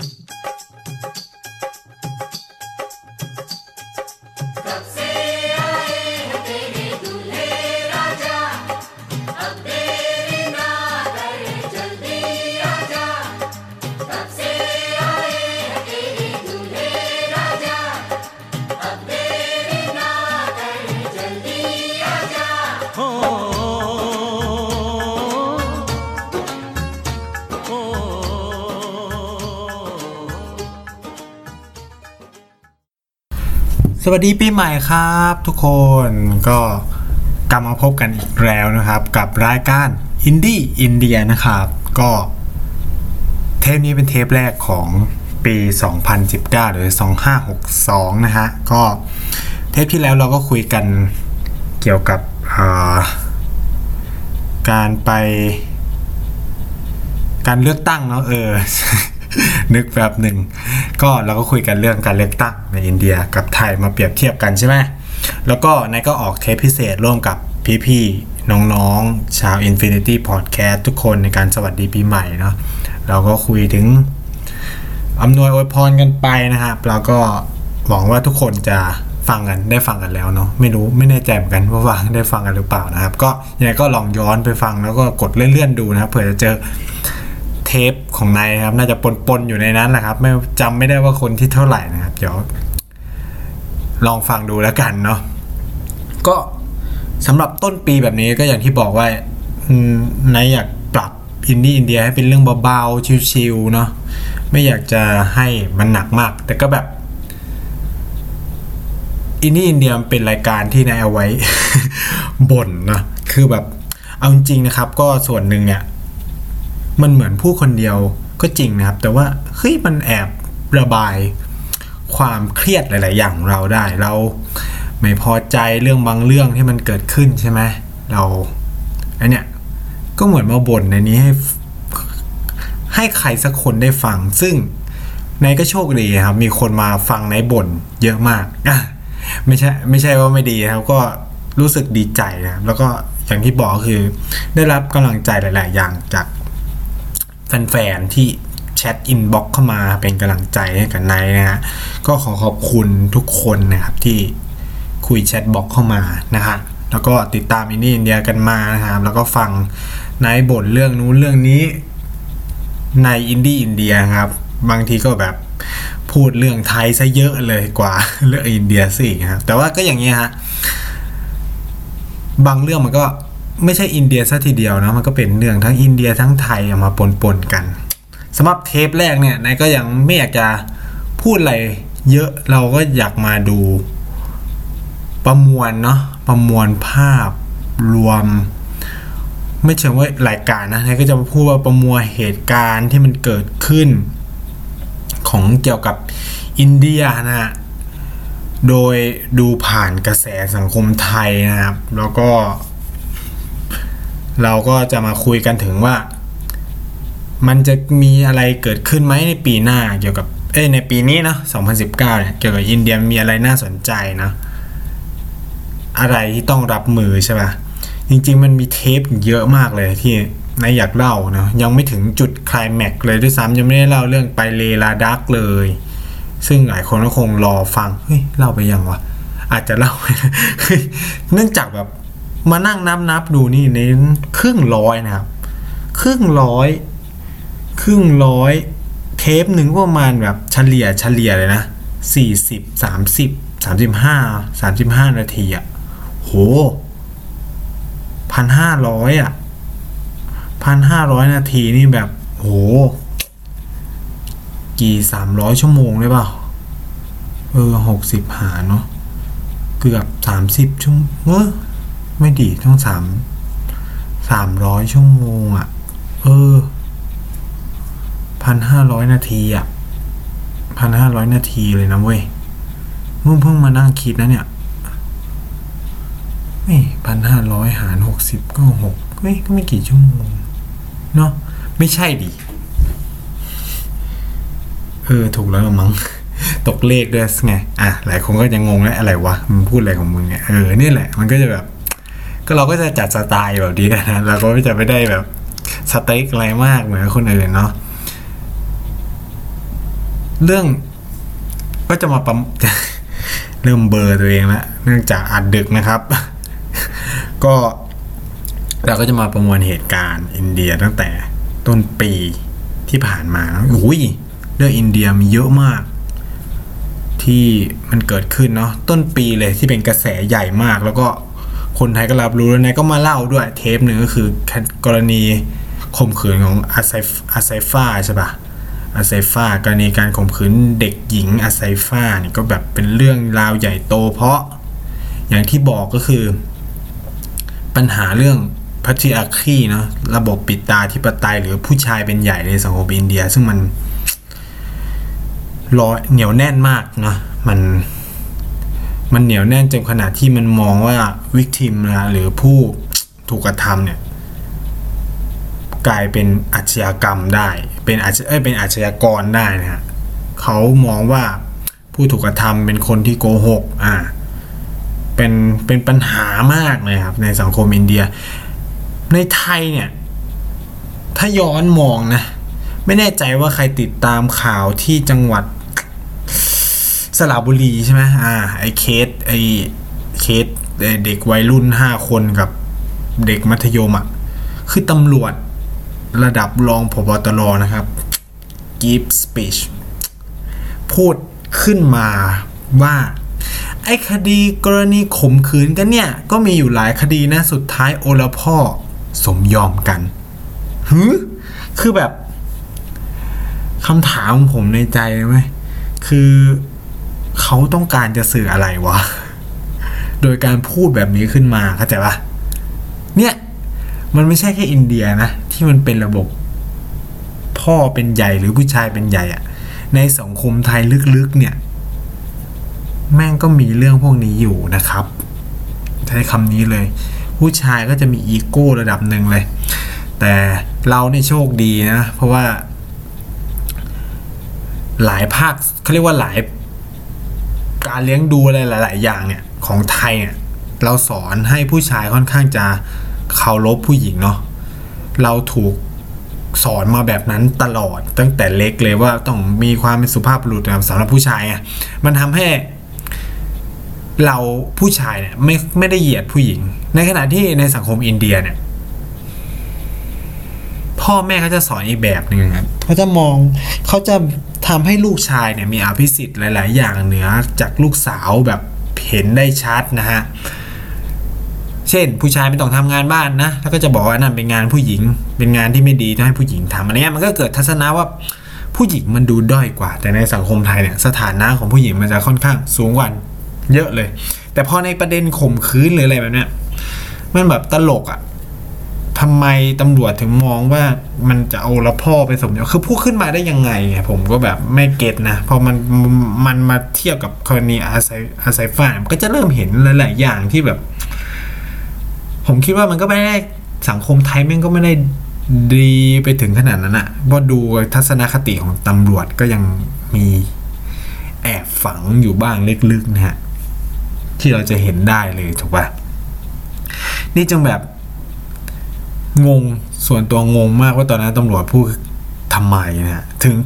you สวัสดีปีใหม่ครับทุกคนก็กลับมาพบกันอีกแล้วนะครับ กับรายการอินดี้อินเดียนะครับ ก็เทปนี้เป็นเทปแรกของปี 2019 หรือ 2562 นะฮะ ก็เทปที่แล้วเราก็คุยกันเกี่ยวกับการไป การเลือกตั้งเนาะเออ นึกแบบหนึ่ง ก็เราก็คุยกันเรื่องการเลือกตั้งในอินเดียกับไทยมาเปรียบเทียบกันใช่ไหมแล้วก็นายก็ออกเทปพิเศษร่วมกับพี่ๆน้องๆ ชาว Infinity Podcast ทุกคนในการสวัสดีปีใหม่เนาะเราก็คุยถึงอำนวยอวยพรกันไปนะครับแล้วก็หวังว่าทุกคนจะฟังกันได้ฟังกันแล้วเนาะไม่รู้ไม่แน่ใจเหมือนกันว่าฟังได้ฟังกันหรือเปล่านะครับ ก็ยังไงก็ลองย้อนไปฟังแล้วก็กดเลื่อนๆดูนะครับเผื่อจะเจอ เทปของนายครับ น่าจะปนๆอยู่ในนั้นแหละครับ ไม่จำไม่ได้ว่าคนที่เท่าไหร่นะครับ เดี๋ยว ลองฟังดูแล้วกันเนาะก็สำหรับต้นปีแบบนี้ก็อย่างที่บอกว่านายอยากปรับอินดี้อินเดียให้เป็นเรื่องเบาๆชิวๆเนาะไม่อยากจะให้มันหนักมาก แต่ก็แบบอินดี้อินเดียเป็นรายการที่นายเอาไว้บ่นนะคือแบบเอาจริงนะครับ ก็ส่วนหนึ่งเนี่ย มันเหมือนผู้คนเดียวก็จริงนะครับ แต่ว่าเฮ้ยมันแอบระบายความเครียดหลาย ๆ อย่างของเราได้ เราไม่พอใจเรื่องบางเรื่องที่มันเกิดขึ้นใช่ไหมเราอันเนี้ยก็เหมือนมาบ่นในนี้ให้ให้ใครสักคนได้ฟัง ซึ่งในก็โชคดีครับ มีคนมาฟังในบ่นเยอะมากอะไม่ใช่ไม่ใช่ว่าไม่ดีครับก็รู้สึกดีใจนะแล้วก็อย่างที่บอกคือ ได้รับกำลังใจหลาย ๆ อย่างจาก แฟนๆที่แชท inbox เข้ามาเป็นกำลังใจให้กับไนนะฮะก็ขอขอบคุณทุกคนนะครับที่คุยแชท box เข้ามานะฮะแล้วก็ติดตามอินดี้อินเดียกันมานะครับแล้วก็ฟังไนบ่นเรื่องนู้นเรื่องนี้ในอินดี้อินเดียครับ บางทีก็แบบพูดเรื่องไทยซะเยอะเลยกว่าเรื่องอินเดียสิครับแต่ว่าก็อย่างนี้ฮะบางเรื่องมันก็ ไม่ใช่อินเดียซะทีเดียวนะมันก็เป็นเรื่องทั้งอินเดียทั้งไทยมาปนๆกันสำหรับเทปแรกเนี่ยนายก็ยังไม่อยากจะพูดอะไรเยอะเราก็อยากมาดูประมวลเนาะประมวลภาพรวม ไม่เชิงว่ารายการนะนายก็จะพูดว่าประมวลเหตุการณ์ที่มันเกิดขึ้น ของเกี่ยวกับอินเดียนะฮะโดยดูผ่านกระแสสังคมไทยนะครับ แล้วก็ เราก็จะมาคุยกันถึงว่า มันจะมีอะไรเกิดขึ้นไหมในปีหน้าเกี่ยวกับเอ้ในปีนี้นะ2019เนี่ยเกี่ยวกับอินเดียมีอะไรน่าสนใจนะอะไรที่ต้องรับมือใช่ปะจริงๆมันมีเทปเยอะมากเลยที่นายอยากเล่านะยังไม่ถึงจุดคลายแม็กเลยด้วยซ้ำยังไม่ได้เล่าเรื่องไปเลลาดักเลย ซึ่งหลายคนก็คงรอฟังเฮ้ยเล่าไปยังวะอาจจะเล่า เนื่องจากแบบ มานั่งนับนับดูนี่เน้นครึ่งร้อยนะครับ ครึ่งร้อย ครึ่งร้อย เทปหนึ่งประมาณแบบเฉลี่ยเฉลี่ยเลยนะสี่สิบสามสิบสามสิบห้าสามสิบห้านาทีอะโหพันห้าร้อยอะพันห้าร้อยนาทีนี่แบบโห กี่สามร้อยชั่วโมงเลยเปล่า เออหกสิบหาเนาะเกือบสามสิบชั่วโมง ไม่ดีต้องสามสามร้อยชั่วโมงอะ่ะ เออพันห้าร้อยนาทีอะ่ะพันห้าร้อยนาทีเลยนะเว้ยมึงเพิ่งมานั่งคิดนะเนี่ยนี่พันห้าร้อยหารหกสิบก็หกเฮ้ยก็ไม่กี่ชั่วโมง เนาะไม่ใช่ดิเออ ถูกแล้วมั้งตกเลขด้วยไง อะ หลายคนก็ยังงแล้วอะไรวะมึงพูดอะไรของมึงเนี่ย เออ นี่แหละ มันก็จะแบบ ก็เราก็จะจัดสไตล์แบบนี้นะเราก็จะไม่ได้แบบสเต็กอะไรมากเหมือนคนอื่นเนาะเรื่องก็จะมาปะมเริ่มเบอร์ตัวเองแล้วเนื่องจากอัดดึกนะครับ ก็เราก็จะมาประมวลเหตุการณ์อินเดียตั้งแต่ต้นปีที่ผ่านมานะอุ้ยเรื่องอินเดียมีเยอะมาก ที่มันเกิดขึ้นเนาะต้นปีเลยที่เป็นกระแสใหญ่มากแล้วก็ คนไทยก็รับรู้แล้วนายก็มาเล่าด้วยเทปหนึ่งก็คือกรณีข่มขืนของอาไซอาไซฟ้าใช่ปะอาไซฟ้ากรณีการข่มขืนเด็กหญิงอาไซฟ้านี่ก็แบบเป็นเรื่องราวใหญ่โต เพราะอย่างที่บอกก็คือ ปัญหาเรื่องพัทริอาคีเนาะระบบปิดตาธิปไตยหรือผู้ชายเป็นใหญ่ในสังคมอินเดีย ซึ่งมันร้อยเหนียวแน่นมากเนาะมัน มันเหนียวแน่นจนขนาดที่มันมองว่าวิกทิมนะหรือผู้ถูกกระทำเนี่ยกลายเป็นอาชญากรรมได้ เป็นอาชเอ้ยเป็นอาชญากรได้นะฮะเขามองว่าผู้ถูกกระทำเป็นคนที่โกหกอ่าเป็นเป็นปัญหามากเลยครับ ในสังคมอินเดีย ในไทยเนี่ย ถ้าย้อนมองนะ ไม่แน่ใจว่าใครติดตามข่าวที่จังหวัด สระบุรีใช่ไหมอ่า ไอเคสไอเคสเด็กวัยรุ่นห้าคนกับเด็กมัธยมอะ่ะ คือตำรวจระดับรองผบตรนะครับ give speech พูดขึ้นมาว่า ไอ้คดีกรณีข่มขืนกันเนี่ย ก็มีอยู่หลายคดีนะ สุดท้ายโอละพ่อสมยอมกันหือคือแบบคำถามของผมในใจเลยไหมคือ เขาต้องการจะสื่ออะไรวะ โดยการพูดแบบนี้ขึ้นมาเข้าใจปะเนี่ยมันไม่ใช่แค่อินเดียนะ ที่มันเป็นระบบ พ่อเป็นใหญ่หรือผู้ชายเป็นใหญ่อะในสังคมไทยลึกๆเนี่ย แม่งก็มีเรื่องพวกนี้อยู่นะครับ ใช้คำนี้เลย ผู้ชายก็จะมีอีโก้ระดับหนึ่งเลย แต่เราเนี่ยโชคดีนะ เพราะว่า หลายภาคเขาเรียกว่าหลาย การเลี้ยงดูอะไรหลาย ๆ อย่างเนี่ยของไทยเนี่ยเราสอนให้ผู้ชายค่อนข้างจะเคารพผู้หญิงเนาะเราถูกสอนมาแบบนั้นตลอดตั้งแต่เล็กเลยว่าต้องมีความเป็นสุภาพบุรุษสำหรับผู้ชายอะมันทำให้เราผู้ชายเนี่ยไม่ไม่ได้เหยียดผู้หญิง ในขณะที่ในสังคมอินเดียเนี่ย พ่อแม่เขาจะสอนอีกแบบหนึ่งครับเขาจะมองเขาจะทำให้ลูกชายเนี่ยมีอภิสิทธิ์หลาย ๆ อย่างเหนือจากลูกสาวแบบเห็นได้ชัดนะฮะเช่น ผู้ชายไม่ต้องทำงานบ้านนะแล้วก็จะบอกว่านั่นเป็นงานผู้หญิง เป็นงานที่ไม่ดีต้องให้ผู้หญิงทำอะไรเงี้ยมันก็เกิดทัศนะว่าผู้หญิงมันดูด้อยกว่า แต่ในสังคมไทยเนี่ยสถานะของผู้หญิงมันจะค่อนข้างสูงกว่าเยอะเลย แต่พอในประเด็นข่มขืนหรืออะไรแบบเนี้ยมันแบบตลกอะ่ะ ทำไมตำรวจถึงมองว่ามันจะเอาละพ่อไปสมยอมคือพูดขึ้นมาได้ยังไงไงผมก็แบบไม่เก็ตนะพอมันมันมาเทียบกับกรณีอาไซอาไซฟ้ามันก็จะเริ่มเห็นหลาย ๆ อย่างที่แบบ ผมคิดว่ามันก็ไม่ได้สังคมไทยแม่งก็ไม่ได้ดีไปถึงขนาดนั้นอะเพราะดูทัศนคติของตำรวจก็ยังมีแอบฝังอยู่บ้างลึกๆนะฮะที่เราจะเห็นได้เลยถูกป่ะนี่จึงแบบ งงส่วนตัวงงมากว่าตอนนั้นตำรวจพูดทำไมนะถึง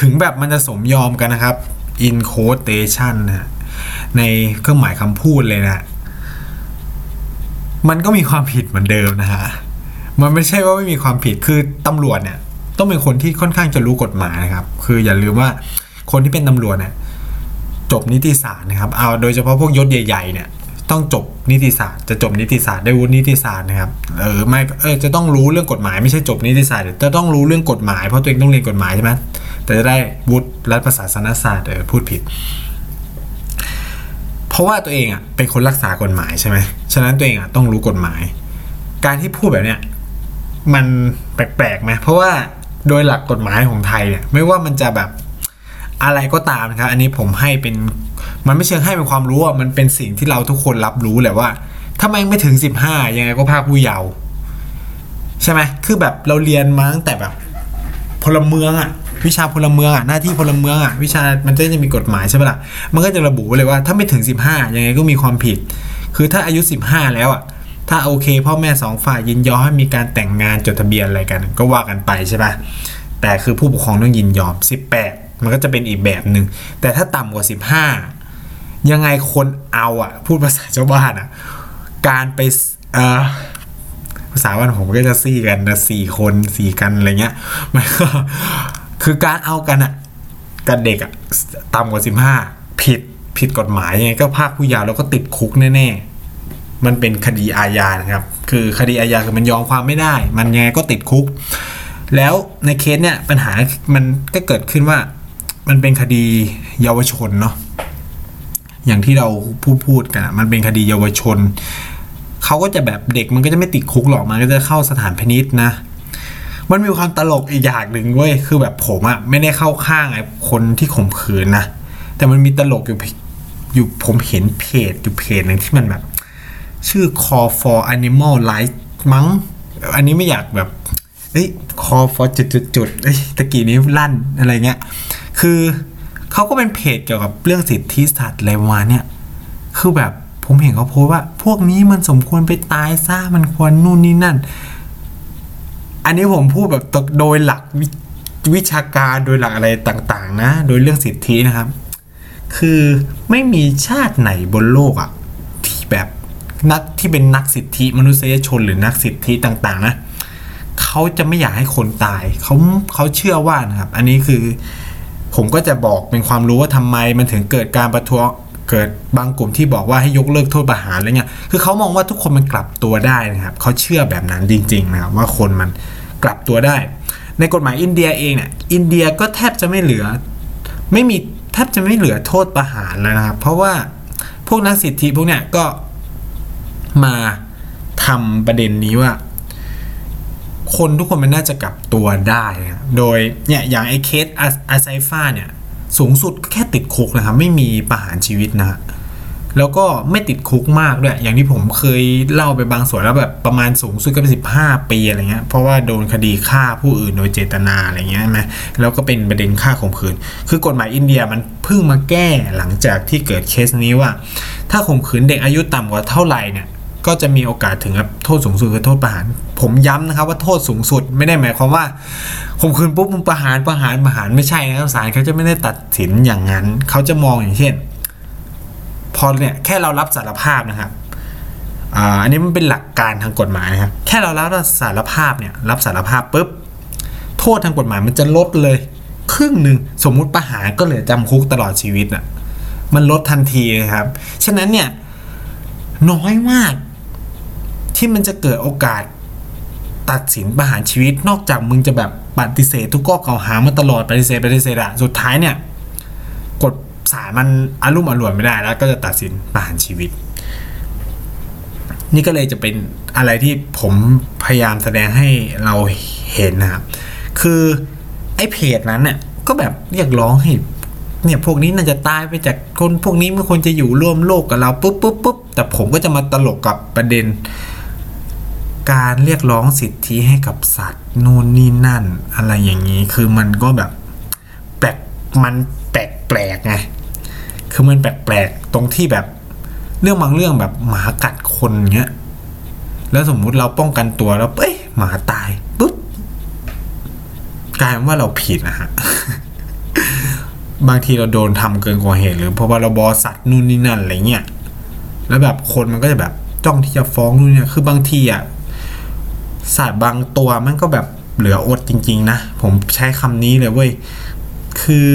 ถึงแบบมันจะสมยอมกันนะครับ in quotation นะในเครื่องหมายคำพูดเลยนะ มันก็มีความผิดเหมือนเดิมนะฮะ มันไม่ใช่ว่าไม่มีความผิดคือตำรวจเนี่ย ต้องเป็นคนที่ค่อนข้างจะรู้กฎหมายนะครับ คืออย่าลืมว่าคนที่เป็นตำรวจเนี่ยจบนิติศาสตร์นะครับ เอาโดยเฉพาะพวกยศใหญ่ๆเนี่ย ต้องจบนิติศาสตร์ จะจบนิติศาสตร์ได้วุฒินิติศาสตร์นะครับเออไม่เออจะต้องรู้เรื่องกฎหมายไม่ใช่จบนิติศาสตร์จะต้องรู้เรื่องกฎหมายเพราะตัวเองต้องเรียนกฎหมายใช่ไหมแต่จะได้วุฒิรัฐประศาสนศาสตร์เออพูดผิด เพราะว่าตัวเองอะเป็นคนรักษากฎหมายใช่ไหมฉะนั้นตัวเองอะต้องรู้กฎหมาย การที่พูดแบบเนี้ยมันแปลกๆไหมเพราะว่าโดยหลักกฎหมายของไทยเนี่ยไม่ว่ามันจะแบบอะไรก็ตามนะครับ อันนี้ผมให้เป็น มันไม่เชิงให้เป็นความรู้อะมันเป็นสิ่งที่เราทุกคนรับรู้แหละว่า ถ้าแมันไม่ถึงสิบห้ายังไงก็ภาคผู้เยาว์ใช่ไหมคือแบบเราเรียนมาตั้งแต่แบบ พลเมืองอะ วิชาพลเมืองอะหน้าที่พลเมืองอะวิชามันก็จะมีกฎหมายใช่ไหมล่ะมันก็จะระบุไว้เลยว่า ถ้าไม่ถึงสิบห้ายังไงก็มีความผิด คือถ้าอายุสิบห้าแล้วอะถ้าโอเค พ่อแม่สองฝ่ายยินยอมให้มีการแต่งงานจดทะเบียนอะไรกัน ก็ว่ากันไปใช่ปะแต่คือผู้ปกครองต้องยินยอม 18 มันก็จะเป็นอีกแบบหนึ่งแต่ถ้าต่ำกว่า 15 ยังไงคนเอาอะพูดภาษาชาวบ้านอะการไปเออภาษาบ้านผมก็จะซี่กันนะสี่คนสี่กันอะไรเงี้ยมันก็คือการเอากันอะกับเด็กอะต่ำกว่า 15 ผิดผิดกฎหมายยังไงก็ภาคผู้ยาวแล้วก็ติดคุกแน่ๆ มันเป็นคดีอาญานะครับ คือคดีอาญาคือมันยอมความไม่ได้ มันยังไงก็ติดคุก แล้วในเคสเนี่ยปัญหามันก็เกิดขึ้นว่า มันเป็นคดีเยาวชนเนาะอย่างที่เราพูดพูดกันมันเป็นคดีเยาวชนเขาก็จะแบบเด็กมันก็จะไม่ติดคุกหรอกมันก็จะเข้าสถานพินิษนะ มันมีความตลกอีกอย่างหนึ่งเว้ยคือแบบผมอะไม่ได้เข้าข้างไอ้คนที่ข่มขืนนะแต่มันมีตลกอยู่อยู่ผมเห็นเพจอยู่เพจหนึ่งที่มันแบบ ชื่อ call for animal rights มั้ง อันนี้ไม่อยากแบบเอ้ย call for จุดจุดจุดเอ้ยตะกี้นี้ลั่นอะไรเงี้ย คือเขาก็เป็นเพจเกี่ยวกับเรื่องสิทธิสัตว์อะไรประมาณเนี้ยคือแบบผมเห็นเขาโพสต์ว่า พวกนี้มันสมควรไปตายซะมันควรนู่นนี่นั่น อันนี้ผมพูดแบบโดยหลักวิวิชาการโดยหลักอะไรต่างๆ นะ โดยเรื่องสิทธินะครับ คือไม่มีชาติไหนบนโลกอะที่แบบนักที่เป็นนักสิทธิมนุษยชนหรือนักสิทธิต่างๆนะเขาจะไม่อยากให้คนตายเขาเขาเชื่อว่านะครับ อันนี้คือ ผมก็จะบอกเป็นความรู้ว่าทำไมมันถึงเกิดการประท้วงเกิดบางกลุ่มที่บอกว่าให้ยกเลิกโทษประหารอะไรเงี้ย คือเขามองว่าทุกคนมันกลับตัวได้นะครับเขาเชื่อแบบนั้นจริงๆนะครับว่าคนมันกลับตัวได้ ในกฎหมายอินเดียเองเนี่ยอินเดียก็แทบจะไม่เหลือ ไม่มีแทบจะไม่เหลือโทษประหารแล้วนะครับ เพราะว่าพวกนักสิทธิพวกเนี้ยก็มาทำประเด็นนี้ว่า คนทุกคนมันน่าจะกลับตัวได้ โดยเนี่ยอย่างไอ้เคสอาไซฟ้าเนี่ยสูงสุดก็แค่ติดคุกนะครับไม่มีประหารชีวิตนะแล้วก็ไม่ติดคุกมากด้วย อย่างที่ผมเคยเล่าไปบางส่วนแล้วแบบประมาณสูงสุดก็เป็นสิบห้าปีอะไรเงี้ย เพราะว่าโดนคดีฆ่าผู้อื่นโดยเจตนาอะไรเงี้ยใช่ไหมแล้วก็เป็นประเด็นฆ่าข่มขืน คือกฎหมายอินเดียมันเพิ่งมาแก้หลังจากที่เกิดเคสนี้ว่า ถ้าข่มขืนเด็กอายุต่ำกว่าเท่าไหร่เนี่ย ก็จะมีโอกาสถึงโทษสูงสุดคือโทษประหาร ผมย้ำนะครับว่าโทษสูงสุดไม่ได้หมายความว่าข่มขืนปุ๊บมึงประหารประหารประหารไม่ใช่นะครับศาลเขาจะไม่ได้ตัดสินอย่างนั้น เขาจะมองอย่างเช่น พอเนี่ยแค่เรารับสารภาพนะครับอันนี้มันเป็นหลักการทางกฎหมายนะครับแค่เรารับสารภาพเนี่ยรับสารภาพปุ๊บโทษทางกฎหมายมันจะลดเลย ครึ่งหนึ่งสมมุติประหารก็เหลือจำคุกตลอดชีวิตอะมันลดทันทีนะครับ ฉะนั้นเนี่ยน้อยมากที่มันจะเกิดโอกาส ตัดสินประหารชีวิต นอกจากมึงจะแบบปฏิเสธ ทุกข้อกล่าวหามาตลอดปฏิเสธปฏิเสธอะสุดท้ายเนี่ยกฎศาลมันอารุ่มอร่วยไม่ได้แล้ว ก็จะตัดสินประหารชีวิต นี่ก็เลยจะเป็นอะไรที่ผมพยายามแสดงให้เราเห็นนะครับ คือไอ้เพจนั้นเนี่ยก็แบบเรียกร้องให้เนี่ยพวกนี้น่าจะตายไปจากคนพวกนี้ไม่ควรจะอยู่ร่วมโลกกับเราปุ๊บปุ๊บปุ๊บแต่ผมก็จะมาตลกกับประเด็น การเรียกร้องสิทธิให้กับสัตว์นู่นนี่นั่น อะไรอย่างนี้คือมันก็แบบแปลกมันแปลกแปลกไงคือมันแปลกแปลกตรงที่แบบเรื่องบางเรื่องแบบหมากัดคนเงี้ยแล้วสมมุติเราป้องกันตัวแล้วเอ้ยหมาตายปุ๊บกลายเป็นว่าเราผิดนะฮะบางทีเราโดนทำเกินกว่าเหตุหรือเพราะว่าเราบอสัตว์นู่นนี่นั่นอะไรเงี้ยแล้วแบบคนมันก็จะแบบจ้องที่จะฟ้องนู่นเนี่ยคือบางทีอะ สัตว์บางตัวมันก็แบบเหลืออดจริง ๆ นะ ผมใช้คำนี้เลยเว้ย คือ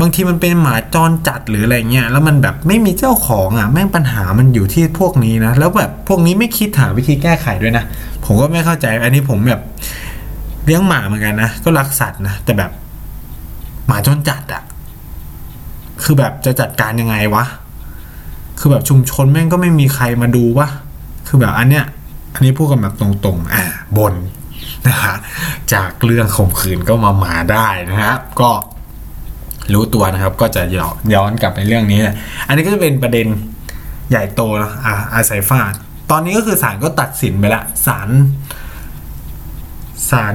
บางทีมันเป็นหมาจรจัดหรืออะไรเงี้ย แล้วมันแบบไม่มีเจ้าของอะ แม่งปัญหามันอยู่ที่พวกนี้นะ แล้วแบบพวกนี้ไม่คิดหาวิธีแก้ไขด้วยนะ ผมก็ไม่เข้าใจ อันนี้ผมแบบเลี้ยงหมาเหมือนกันนะ ก็รักสัตว์นะ แต่แบบหมาจรจัดอะคือแบบจะจัดการยังไงวะ คือแบบชุมชนแม่งก็ไม่มีใครมาดูวะ คือแบบอันเนี้ย อันนี้พูดกันแบบตรงๆ อ่าบนนะฮะจากเรื่องข่มขืนก็มาหมาได้นะครับ ก็รู้ตัวนะครับ ก็จะย้อนอนกลับไปเรื่องนี้นะอันนี้ก็จะเป็นประเด็นใหญ่โตนะอ่าอาศัยฟาดตอนนี้ก็คือศาลก็ตัดสินไปละศาลศาล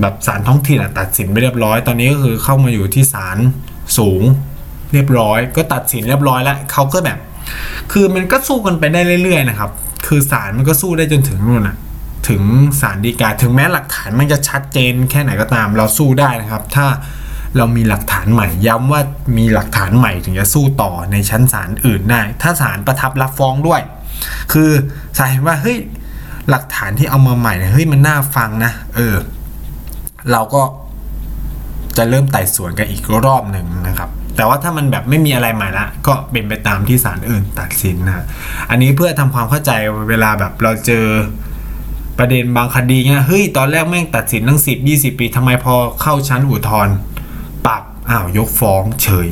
แบบศาลท้องถิ่นตัดสินไปเรียบร้อย ตอนนี้ก็คือเข้ามาอยู่ที่ศาลสูงเรียบร้อย ก็ตัดสินเรียบร้อยแล้วเขาก็แบบ คือมันก็สู้กันไปได้เรื่อยๆนะครับ คือศาลมันก็สู้ได้จนถึงนู่นอะถึงศาลฎีกาถึงแม้หลักฐานมันจะชัดเจนแค่ไหนก็ตาม เราสู้ได้นะครับ ถ้าเรามีหลักฐานใหม่ ย้ำว่ามีหลักฐานใหม่ถึงจะสู้ต่อในชั้นศาลอื่นได้ ถ้าศาลประทับรับฟ้องด้วย คือศาลเห็นว่าเฮ้ยหลักฐานที่เอามาใหม่เนี่ยเฮ้ยมันน่าฟังนะ เออ เราก็จะเริ่มไต่สวนกันอีกรอบหนึ่งนะครับ แต่ว่าถ้ามันแบบไม่มีอะไรใหม่ละก็เป็นไปตามที่ศาลอื่นตัดสินนะอันนี้เพื่อทำความเข้าใจเวลาแบบเราเจอประเด็นบางคดีเงี้ยเฮ้ยตอนแรกแม่งตัดสินตั้งสิบยี่สิบปีทำไมพอเข้าชั้นอุทธรณ์ปรับอ้าวยกฟ้องเฉย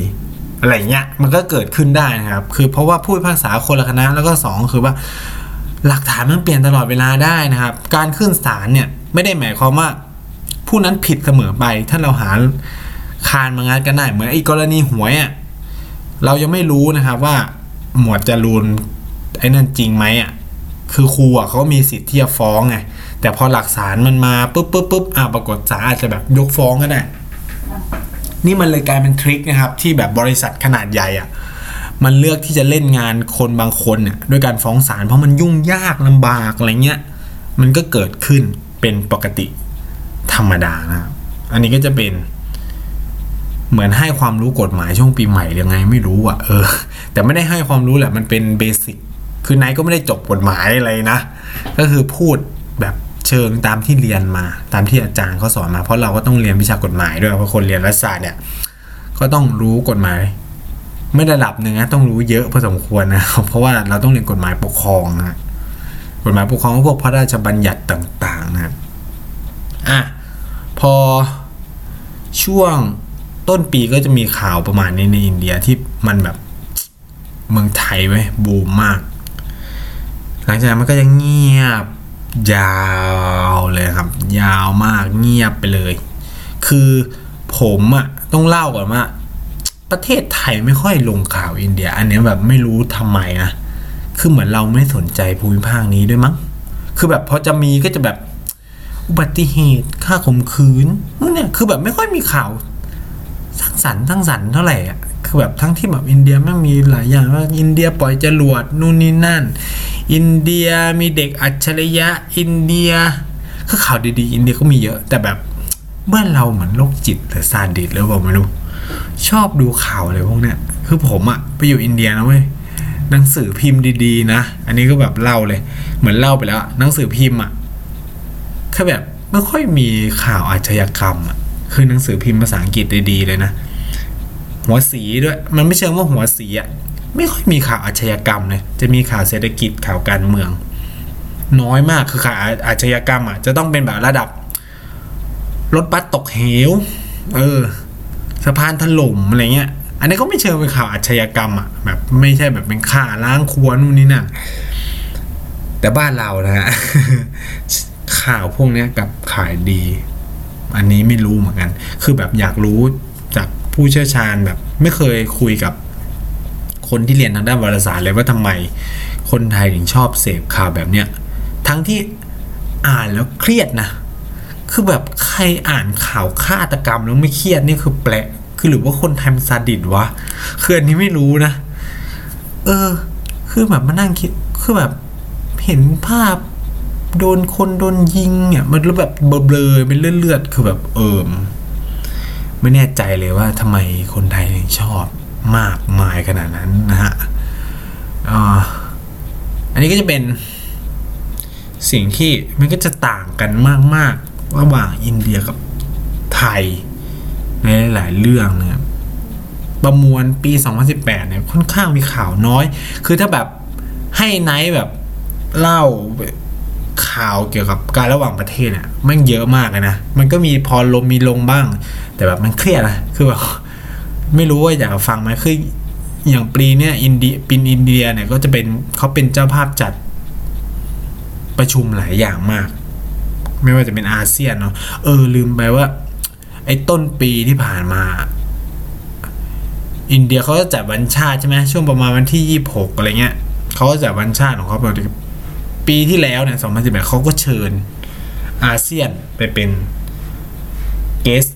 อะไรเงี้ยมันก็เกิดขึ้นได้นะครับ คือเพราะว่าผู้พิพาษาคนละคณะแล้วก็สองคือว่า หลักฐานมันเปลี่ยนตลอดเวลาได้นะครับ การขึ้นศาลเนี่ยไม่ได้หมายความว่า ผู้นั้นผิดเสมอไปถ้าเราหา คานมางัดกันได้ เหมือนไอ้กรณีหวยอะ่ะเรายังไม่รู้นะครับว่าหมวดจรูนไอ้นั่นจริงไหมอะคือครูอะเขามีสิทธิ์ที่จะฟ้องไงแต่พอหลักฐานมันมาปุ๊บปุ๊บปุ๊บอ่าปรากฏศาลอาจจะแบบยกฟ้องก็ได้นี่มันเลยกลายเป็นทริคนะครับ ที่แบบบริษัทขนาดใหญ่อะมันเลือกที่จะเล่นงานคนบางคนเนี่ยด้วยการฟ้องศาลเพราะมันยุ่งยากลำบากอะไรเงี้ยมันก็เกิดขึ้นเป็นปกติธรรมดานะครับอันนี้ก็จะเป็น เหมือนให้ความรู้กฎหมายช่วงปีใหม่ยังไงไม่รู้อะเออ แต่ไม่ได้ให้ความรู้แหละมันเป็นเบสิกคือนายก็ไม่ได้จบกฎหมายอะไรนะ ก็คือพูดแบบเชิงตามที่เรียนมา ตามที่อาจารย์เขาสอนมา เพราะเราก็ต้องเรียนวิชากฎหมายด้วยเพราะคนเรียนรัฐศาสตร์เนี่ย ก็ต้องรู้กฎหมาย ไม่ระดับหนึ่งนะต้องรู้เยอะพอสมควรนะเพราะว่าเราต้องเรียนกฎหมายปกครองนะกฎหมายปกครองก็พวกพระราชบัญญัติต่าง ๆ นะอะพอช่วง ต้นปีก็จะมีข่าวประมาณนี้ในอินเดียที่มันแบบเมืองไทยไว้บูมมาก หลังจากนั้นมันก็จะเงียบยาวเลยครับ ยาวมากเงียบไปเลย คือผมอะต้องเล่าก่อนว่า ประเทศไทยไม่ค่อยลงข่าวอินเดีย อันนี้แบบไม่รู้ทำไมนะคือเหมือนเราไม่สนใจภูมิภาคนี้ด้วยมั้ง คือแบบพอจะมีก็จะแบบอุบัติเหตุฆ่าข่มขืนเนี่ยคือแบบไม่ค่อยมีข่าว สร้างสรรค์สร้างสรรค์เท่าไหร่อะคือแบบทั้งที่แบบอินเดียแม่งมีหลายอย่างว่าอินเดียปล่อยจรวดนู่นนี่นั่น อินเดียมีเด็กอัจฉริยะอินเดียคือข่าวดีๆ อินเดียก็มีเยอะ แต่แบบบ้านเราเหมือนโรคจิตหรือซาดิสหรือเปล่าไม่รู้ชอบดูข่าวอะไรพวกเนี้ยคือผมอะไปอยู่อินเดียนะเว้ยหนังสือพิมพ์ดีๆ นะ อันนี้ก็แบบเล่าเลย เหมือนเล่าไปแล้วหนังสือพิมพ์อะแค่แบบไม่ค่อยมีข่าวอาชญากรรมอะ คือหนังสือพิมพ์ภาษาอังกฤษดีๆเลยนะ หัวสีด้วย มันไม่เชิงว่าหัวสีอะไม่ค่อยมีข่าวอาชญากรรมเลยจะมีข่าวเศรษฐกิจข่าวการเมือง น้อยมากคือข่าวอาชญากรรมอะจะต้องเป็นแบบระดับรถบัสตกเหว เออสะพานถล่มอะไรเงี้ย อันนี้ก็ไม่เชิงเป็นข่าวอาชญากรรมอะแบบไม่ใช่แบบเป็นข่าล้างครัวนู่นนี่นั่นแต่บ้านเรานะฮะข่าวพวกนี้กับขายดี อันนี้ไม่รู้เหมือนกัน คือแบบอยากรู้จากผู้เชี่ยวชาญแบบไม่เคยคุยกับคนที่เรียนทางด้านวารสารเลยว่าทำไมคนไทยถึงชอบเสพข่าวแบบเนี้ยทั้งที่อ่านแล้วเครียดนะ คือแบบใครอ่านข่าวฆาตกรรมแล้วไม่เครียดนี่คือแปลกคือหรือว่าคนไทยมันซาดิสวะคืออันนี้ไม่รู้นะ เออ คือแบบมานั่งคิดคือแบบเห็นภาพ โดนคนโดนยิงเนี่ยมันแล้วแบบเบลอๆเป็นเลือดๆคือแบบเอิมไม่แน่ใจเลยว่าทำไมคนไทยถึงชอบมากมายขนาดนั้นนะฮะอันนี้ก็จะเป็นสิ่งที่มันก็จะต่างกันมาก ๆ ระหว่างอินเดียกับไทย ในหลายเรื่องนะครับประมวลปี 2018 เนี่ยค่อนข้างมีข่าวน้อย คือถ้าแบบให้ไนท์แบบเล่า ข่าวเกี่ยวกับการระหว่างประเทศเนี่ยมันเยอะมากเลยนะ มันก็มีพอลมมีลงบ้าง แต่แบบมันเครียดนะคือแบบไม่รู้ว่าอยากฟังไหมคืออย่างปีเนี่ยอินเดียปีอินเดียเนี่ยก็จะเป็นเขาเป็นเจ้าภาพจัดประชุมหลายอย่างมาก ไม่ว่าจะเป็นอาเซียนเนาะเออลืมไปว่า ไอ้ต้นปีที่ผ่านมา อินเดียเขาจะจัดวันชาติใช่ไหมช่วงประมาณวันที่ยี่หกอะไรเงี้ยเขาก็จัดวันชาติของเขา ปีที่แล้วเนี่ยสองพันสิบแปดเขาก็เชิญอาเซียนไปเป็นเกส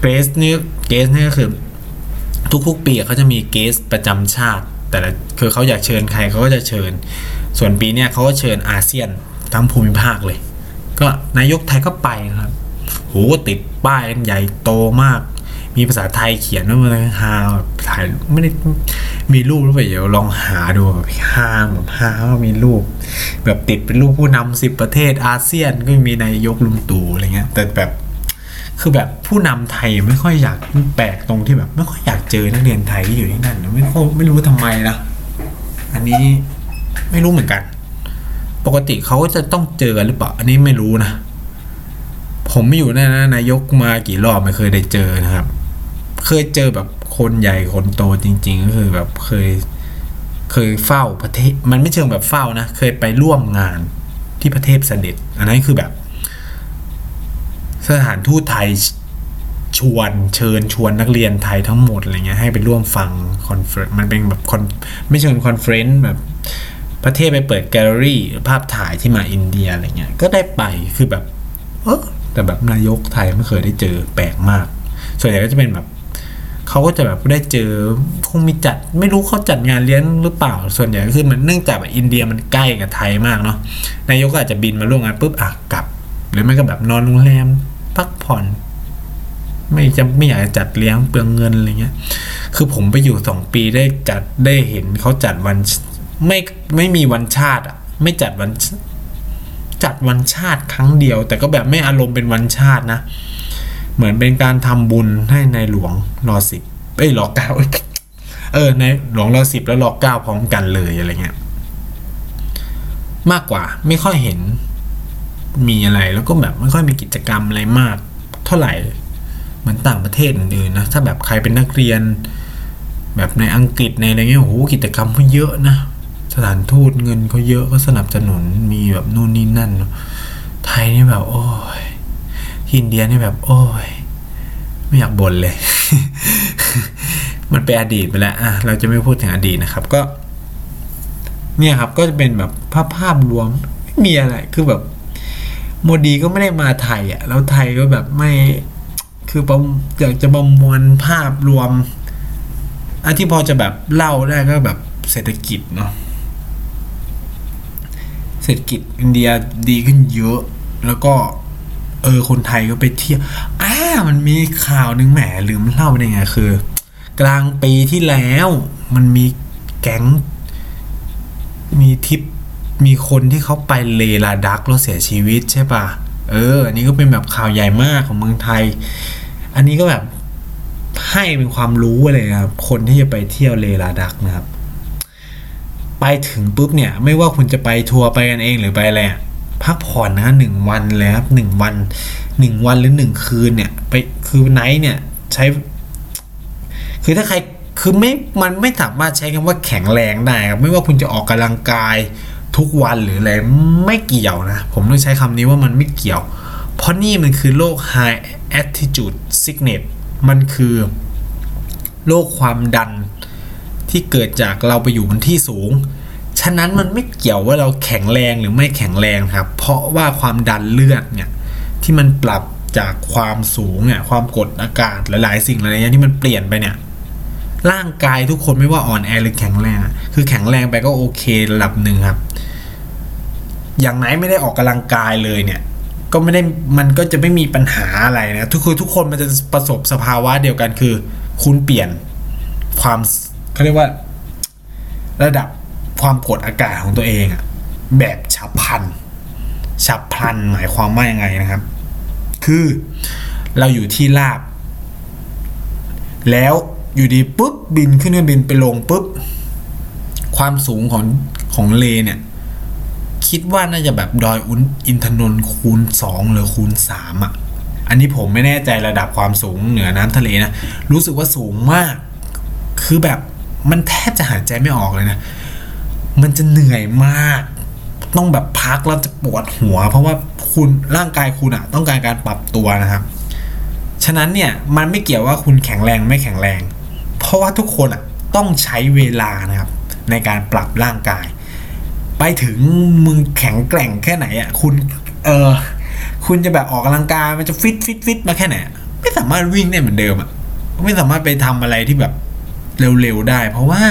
เกสนี่เกสนี่ก็คือ ทุกๆ ปีเขาจะมีเกสประจำชาติ แต่ละคือเขาอยากเชิญใครเขาก็จะเชิญ ส่วนปีเนี้ยเขาก็เชิญอาเซียนทั้งภูมิภาคเลย ก็นายกไทยก็ไปนะครับโหติดป้ายใหญ่โตมาก มีภาษาไทยเขียนว่ามันฮาถ่ายไม่ได้มีรูปหรือเปล่าเดี๋ยวลองหาดูแบบฮาแบบฮาว่ามีรูป แบบติดเป็นรูปผู้นำสิบประเทศอาเซียนก็มีนายกลุงตู่อะไรเงี้ย แต่แบบคือแบบผู้นำไทยไม่ค่อยอยากแปลกตรงที่แบบ ไม่ค่อยอยากเจอนักเรียนไทยที่อยู่ที่นั่นไม่ค่อยไม่รู้ทำไมนะอันนี้ไม่รู้เหมือนกัน ปกติเขาก็จะต้องเจอหรือเปล่าอันนี้ไม่รู้นะผมไม่อยู่นั่นนะนายกมากี่รอบไม่เคยได้เจอนะครับ เคยเจอแบบคนใหญ่คนโตจริง ๆ ก็คือแบบเคยเคยเฝ้าพระเทพ มันไม่เชิงแบบเฝ้านะ เคยไปร่วมงานที่พระเทพเสด็จ อันนั้นคือแบบ สถานทูตไทยชวนเชิญชวนนักเรียนไทยทั้งหมดอะไรเงี้ยให้ไปร่วมฟัง conference มันเป็นแบบ con ไม่เชิง conference แบบพระเทพไปเปิดแกลเลอรี่ภาพถ่ายที่มาอินเดียอะไรเงี้ย ก็ได้ไปคือแบบ เออแต่แบบนายกไทยไม่เคยได้เจอแปลกมาก ส่วนใหญ่ก็จะเป็นแบบ เขาก็จะแบบได้เจอคงมีจัดไม่รู้เขาจัดงานเลี้ยงหรือเปล่า ส่วนใหญ่ก็คือมันเนื่องจากแบบอินเดียมันใกล้กับไทยมากเนาะนายกก็อาจจะบินมาร่วมงานปุ๊บอะกลับ หรือไม่ก็แบบนอนโรงแรมพักผ่อน ไม่จะไม่อยากจะจัดเลี้ยงเปลืองเงินอะไรเงี้ย คือผมไปอยู่สองปีได้จัดได้เห็นเขาจัดวันไม่ไม่มีวันชาติอะ ไม่จัดวันจัดวันชาติครั้งเดียว แต่ก็แบบไม่อารมณ์เป็นวันชาตินะ เหมือนเป็นการทำบุญให้ในหลวงรอสิบเอ้ยรอเก้าเออในหลวงรอสิบแล้วรอเก้าพร้อมกันเลยอะไรเงี้ยมากกว่าไม่ค่อยเห็นมีอะไรแล้วก็แบบไม่ค่อยมีกิจกรรมอะไรมาก เท่าไหร่เหมือนต่างประเทศอื่นๆนะถ้าแบบใครเป็นนักเรียน แบบในอังกฤษในอะไรเงี้ยโอ้โหกิจกรรมเขาเยอะนะสถานทูตเงินเขาเยอะก็สนับสนุนมีแบบนู่นนี่นั่น ไทยนี่แบบ โอ้ย อินเดียนี่แบบ โอ้ย ไม่อยากบ่นเลย มันเป็นอดีตไปแล้วอะเราจะไม่พูดถึงอดีตนะครับก็ เนี่ยครับก็จะเป็นแบบภาพภาพรวมไม่มีอะไรคือแบบโมดีก็ไม่ได้มาไทยอะ แล้วไทยก็แบบไม่ คือประอยากจะประมวลภาพรวมอันที่พอจะแบบเล่าได้ก็แบบเศรษฐกิจเนาะเศรษฐกิจอินเดียดีขึ้นเยอะ แล้วก็ เออคนไทยก็ไปเที่ยวอ่ามันมีข่าวหนึ่งแหมลืมเล่าไปได้ไงคือ กลางปีที่แล้วมันมีแก๊ง มีทิปมีคนที่เขาไปเลลาดักแล้วเสียชีวิตใช่ปะเออ อันนี้ก็เป็นแบบข่าวใหญ่มากของเมืองไทย อันนี้ก็แบบให้เป็นความรู้เลยนะครับ คนที่จะไปเที่ยวเลลาดักนะครับ ไปถึงปุ๊บเนี่ย ไม่ว่าคุณจะไปทัวร์ไปกันเองหรือไปอะไร พักผ่อนนะหนึ่งวันเลยครับหนึ่งวันหนึ่งวันหรือหนึ่งคืนเนี่ย ไปคือไนท์เนี่ยใช้ คือถ้าใครคือไม่มันไม่สามารถใช้คำว่าแข็งแรงได้ครับไม่ว่าคุณจะออกกำลังกายทุกวันหรืออะไรไม่เกี่ยวนะ ผมต้องใช้คำนี้ว่ามันไม่เกี่ยว เพราะนี่มันคือโรค high altitude sickness มันคือโรคความดันที่เกิดจากเราไปอยู่บนที่สูง ฉะนั้นมันไม่เกี่ยวว่าเราแข็งแรงหรือไม่แข็งแรงครับ เพราะว่าความดันเลือดเนี่ยที่มันปรับจากความสูงเนี่ยความกดอากาศหลายๆ สิ่งหลายๆอย่างที่มันเปลี่ยนไปเนี่ยร่างกายทุกคนไม่ว่าอ่อนแอหรือแข็งแรง คือแข็งแรงไปก็โอเคระดับหนึ่งครับ อย่างไหนไม่ได้ออกกำลังกายเลยเนี่ย ก็ไม่ได้มันก็จะไม่มีปัญหาอะไรนะทุกคือทุกคนมันจะประสบสภาวะเดียวกันคือ คุณเปลี่ยนความเขาเรียกว่า ระดับ ความกดอากาศของตัวเองอะแบบฉับพลันฉับพลันหมายความว่ายังไงนะครับ คือเราอยู่ที่ราบ แล้วอยู่ดีปุ๊บบินขึ้นเครื่องบินไปลงปุ๊บ ความสูงของของเลเนี่ย คิดว่าน่าจะแบบดอยอุนอินทนนท์คูณสองหรือคูณสามอะ อันนี้ผมไม่แน่ใจระดับความสูงเหนือน้ำทะเลนะ รู้สึกว่าสูงมาก คือแบบมันแทบจะหายใจไม่ออกเลยนะ มันจะเหนื่อยมาก ต้องแบบพักแล้วจะปวดหัว เพราะว่าคุณร่างกายคุณอะต้องการการปรับตัวนะครับ ฉะนั้นเนี่ยมันไม่เกี่ยวว่าคุณแข็งแรงไม่แข็งแรง เพราะว่าทุกคนอะต้องใช้เวลานะครับ ในการปรับร่างกาย ไปถึงมึงแข็งแกร่งแค่ไหนอะคุณเออคุณจะแบบออกกำลังกายมันจะฟิตฟิตฟิตมาแค่ไหนไม่สามารถวิ่งได้เหมือนเดิมอะไม่สามารถไปทำอะไรที่แบบเร็วๆได้ เพราะว่า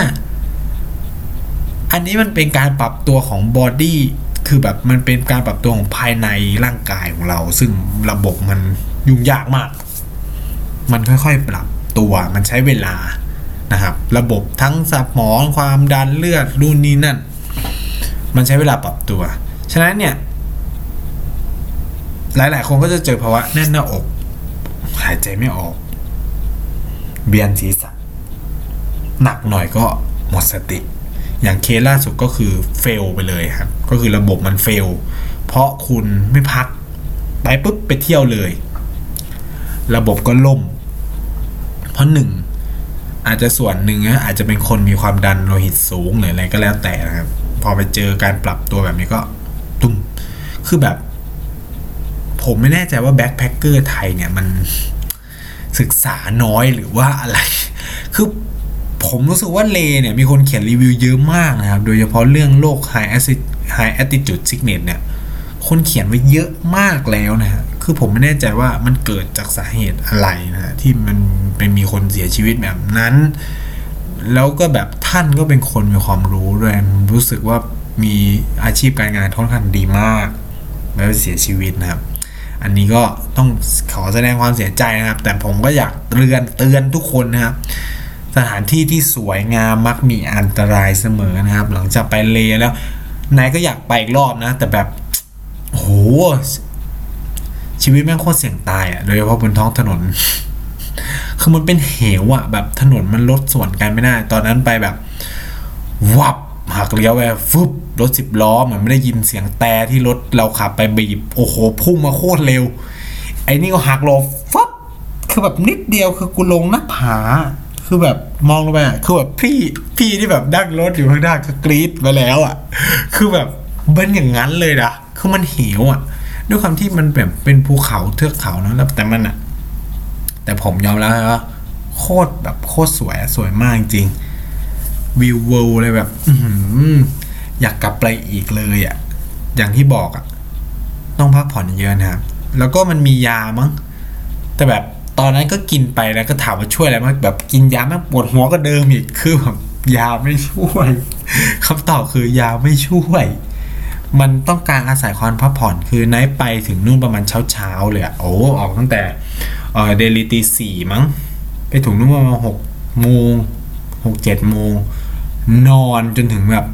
อันนี้มันเป็นการปรับตัวของ body คือแบบมันเป็นการปรับตัวของภายในร่างกายของเรา ซึ่งระบบมันยุ่งยากมาก มันค่อยๆปรับตัวมันใช้เวลานะครับ ระบบทั้งสมองความดันเลือดรุ่นนี้นั่น มันใช้เวลาปรับตัว ฉะนั้นเนี่ย หลายๆ คนก็จะเจอภาวะแน่นหน้าอกหายใจไม่ออกเบียนศีรษะหนักหน่อยก็หมดสติ อย่างเคสล่าสุดก็คือเฟลไปเลยครับ ก็คือระบบมันเฟล เพราะคุณไม่พัก ไปปุ๊บไปเที่ยวเลย ระบบก็ล่ม เพราะหนึ่งอาจจะส่วนหนึ่งนะอาจจะเป็นคนมีความดันโลหิตสูงหรืออะไรก็แล้วแต่นะครับ พอไปเจอการปรับตัวแบบนี้ก็ตุ้มคือแบบ ผมไม่แน่ใจว่าแบ็คแพคเกอร์ไทยเนี่ยมันศึกษาน้อยหรือว่าอะไร คือ ผมรู้สึกว่าเลเนี่ยมีคนเขียนรีวิวเยอะมากนะครับ โดยเฉพาะเรื่องโรค high acid high attitude sickness เนี่ย คนเขียนไว้เยอะมากแล้วนะฮะ คือผมไม่แน่ใจว่ามันเกิดจากสาเหตุอะไรนะที่มันเป็นมีคนเสียชีวิตแบบนั้น แล้วก็แบบท่านก็เป็นคนมีความรู้ด้วยรู้สึกว่ามีอาชีพการงานค่อนข้างดีมาก แล้วเสียชีวิตนะครับ อันนี้ก็ต้องขอแสดงความเสียใจนะครับ แต่ผมก็อยากเตือนเตือนทุกคนนะครับ สถานที่ที่สวยงามมักมีอันตรายเสมอนะครับ หลังจากไปเลแล้วนายก็อยากไปอีกรอบนะ แต่แบบโหชีวิตแม่งโคตรเสี่ยงตายอะ่ะโดยเฉพาะบนท้องถนน คือมันเป็นเหวอะ่ะ แบบถนนมันรถสวนกันไม่ได้ตอนนั้นไปแบบ วับหักเลี้ยวไปฟึบรถสิบล้อเหมือนไม่ได้ยินเสียงแต่ที่รถเราขับไปบีบโอ้โหพุ่งมาโคตรเร็ว ไอ้นี่ก็หักหลบฟับคือแบบนิดเดียวคือกูลงหน้าผา คือแบบมองลงไปอะคือแบบพี่พี่ที่แบบดักรถอยู่ข้างหน้าก็กรี๊ดไปแล้วอะคือแบบเป็นอย่างนั้นเลยนะคือมันเหวอะด้วยความที่มันแบบเป็นภูเขาเทือกเขานะแล้วแต่มันอะแต่ผมยอมแล้วว่าโคตรแบบโคตรสวยสวยมากจริงวิวเวิลด์เลยแบบอืออยากกลับไปอีกเลยอะ่ะ อย่างที่บอกอะ่ะ ต้องพักผ่อนเยอะนะครับ แล้วก็มันมียามั้ง แต่แบบ ตอนนั้นก็กินไปแล้วก็ถามว่าช่วยอะไรมั้งแบบกินยาแม่งปวดหัวก็เดิมอีกคือแบบยาไม่ช่วยคำตอบคือยาไม่ช่วย มันต้องการอาศัยความพักผ่อนคือไนท์ไปถึงนู่นประมาณเช้าเช้าเลยอะโอ้ออกตั้งแต่เดลิตีสี่มั้ง ไปถึงนู่นประมาณหกโมงหกเจ็ดโมง นอนจนถึงแบบ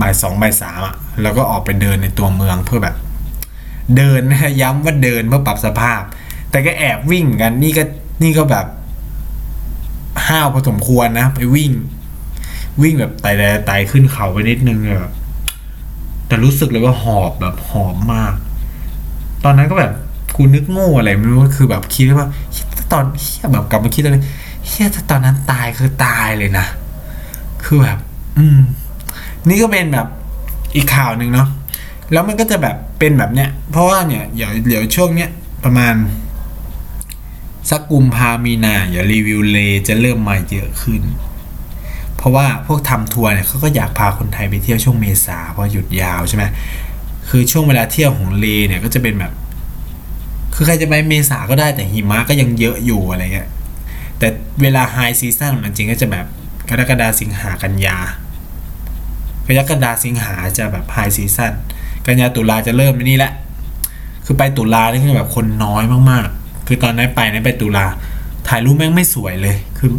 บ่ายสองบ่ายสามอะแล้วก็ออกไปเดินในตัวเมืองเพื่อแบบ เดินนะย้ำว่าเดินเพื่อปรับสภาพ แต่ก็แอบวิ่งกัน นี่ก็นี่ก็แบบห้าวพอสมควรนะ ไปวิ่ง วิ่งแบบไต่ไต่ไต่ขึ้นเขาไปนิดนึงเลยแบบแต่รู้สึกเลยว่าหอบแบบหอบมาก ตอนนั้นก็แบบกูนึกโง่อะไรไม่รู้คือแบบคิดว่าตอนเฮียแบบกลับมาคิดเลยเฮียถ้าตอนนั้นตายคือตายเลยนะ คือแบบ อืม นี่ก็เป็นแบบอีกข่าวหนึ่งเนาะแล้วมันก็จะแบบเป็นแบบเนี้ย เพราะว่าเนี่ยเดี๋ยวเดี๋ยวช่วงเนี้ยประมาณ สักกุมภามีนาอย่ารีวิวเลจะเริ่มมาเยอะขึ้น เพราะว่าพวกทำทัวร์เนี่ยเขาก็อยากพาคนไทยไปเที่ยวช่วงเมษาเพราะหยุดยาวใช่ไหมคือช่วงเวลาเที่ยวของเลเนี่ยก็จะเป็นแบบ คือใครจะไปเมษาก็ได้แต่หิมะก็ยังเยอะอยู่อะไรเงี้ยแต่เวลา high season มันจริงก็จะแบบกรกฎาสิงหากันยากรกฎาสิงหาจะแบบ high season กันยาตุลาจะเริ่มนี่แหละ คือไปตุลานี่คือแบบคนน้อยมาก คือตอนนั้นไปนั้นไปตุลา ถ่ายรูปแม่งไม่สวยเลย คือ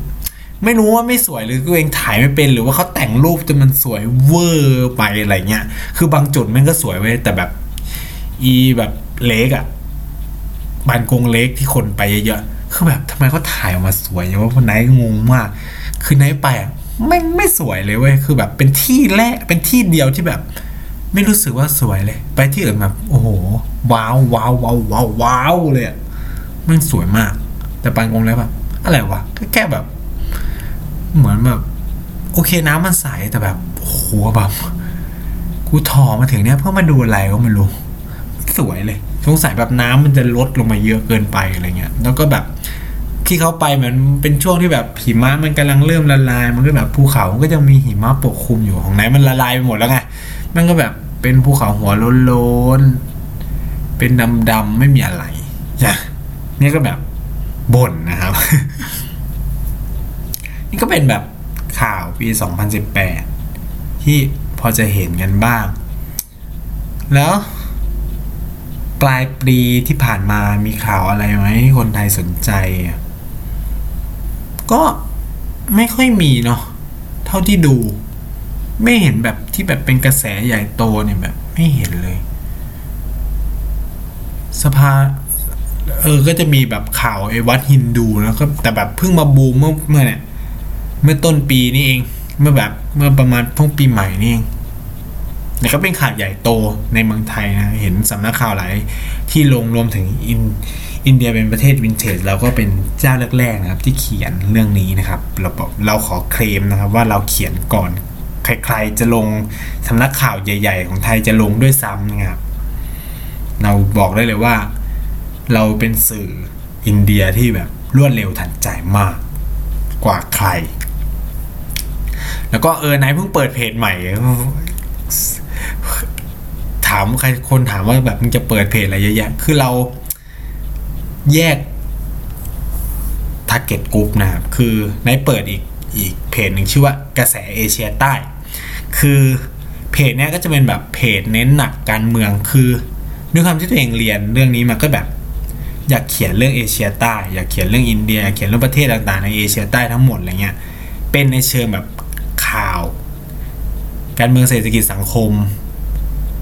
ไม่รู้ว่าไม่สวยหรือตัวเองถ่ายไม่เป็นหรือว่าเขาแต่งรูปจนมันสวยเวอร์ไปอะไรเงี้ย คือบางจุดแม่งก็สวยเว้ยแต่แบบ อีแบบเล็กอะบานกงเล็กที่คนไปเยอะๆ คือแบบทำไมเขาถ่ายออกมาสวยอย่างว่าคนไหนงงมาก คือไหนไปอะไม่งไม่สวยเลยเว้ย คือแบบเป็นที่แรกเป็นที่เดียวที่แบบ ไม่รู้สึกว่าสวยเลย ไปที่อื่นแบบ โอ้โห ว้าวว้าวว้าวว้าวว้าวเลยอะ มันสวยมาก แต่ปานกงเล็กแบบอะไรวะก็แค่แบบ เหมือนแบบ โอเคน้ำมันใสแต่แบบโอ้โหแบบกูถอมาถึงเนี้ยเพื่อมาดูอะไรก็ไม่รู้สวยเลยสงสัยแบบน้ำมันจะลดลงมาเยอะเกินไปอะไรเงี้ย แล้วก็แบบที่เขาไปเหมือนเป็นช่วงที่แบบหิมะมันกำลังเริ่มละลาย มันก็แบบภูเขามันก็จะมีหิมะปกคลุมอยู่ของไหนมันละลายไปหมดแล้วไงมันก็แบบเป็นภูเขาหัวโล้นๆเป็นดำๆไม่มีอะไรจ้ะ นี่ก็แบบบ่นนะครับ นี่ก็เป็นแบบข่าวปี 2018 ที่พอจะเห็นกันบ้าง แล้ว ปลายปีที่ผ่านมามีข่าวอะไรไหมที่คนไทยสนใจ ก็ไม่ค่อยมีเนาะเท่าที่ดู ไม่เห็นแบบที่แบบเป็นกระแสใหญ่โตเนี่ยแบบ ไม่เห็นเลย สภา เออ ก็จะมีแบบข่าวไอ้วัดฮินดูแล้วก็แต่แบบเพิ่งมาบูมเมื่อเมื่อเนี่ยเมื่อต้นปีนี่เอง เมื่อแบบเมื่อประมาณพงปีใหม่นี่เองแต่ก็เป็นข่าวใหญ่โตในเมืองไทยนะ เห็นสำนักข่าวหลายที่ลงรวมถึงอินอินเดียเป็นประเทศวินเทจเราก็เป็นเจ้าแรกๆนะครับ ที่เขียนเรื่องนี้นะครับ เราบอกเราขอเคลมนะครับ ว่าเราเขียนก่อนใครๆจะลงสำนักข่าวใหญ่ ๆ ของไทยจะลงด้วยซ้ำนะครับ เราบอกได้เลยว่า เราเป็นสื่ออินเดียที่แบบรวดเร็วทันใจมากกว่าใคร แล้วก็เออนายเพิ่งเปิดเพจใหม่ ถามใครคนถามว่าแบบมึงจะเปิดเพจอะไรเยอะแยะ คือเราแยก t a r g e t group นะครับ คือนายเปิดอีกอีกเพจหนึ่งชื่อว่ากระแสเอเชียใต้ คือเพจเนี้ยก็จะเป็นแบบเพจเน้นหนักการเมือง คือด้วยความที่ตัวเองเรียนเรื่องนี้มาก็แบบ อยากเขียนเรื่องเอเชียใต้ อยากเขียนเรื่องอินเดียอยากเขียนเรื่องประเทศต่างๆในเอเชียใต้ทั้งหมดอะไรเงี้ยเป็นในเชิงแบบข่าว การเมืองเศรษฐกิจสังคม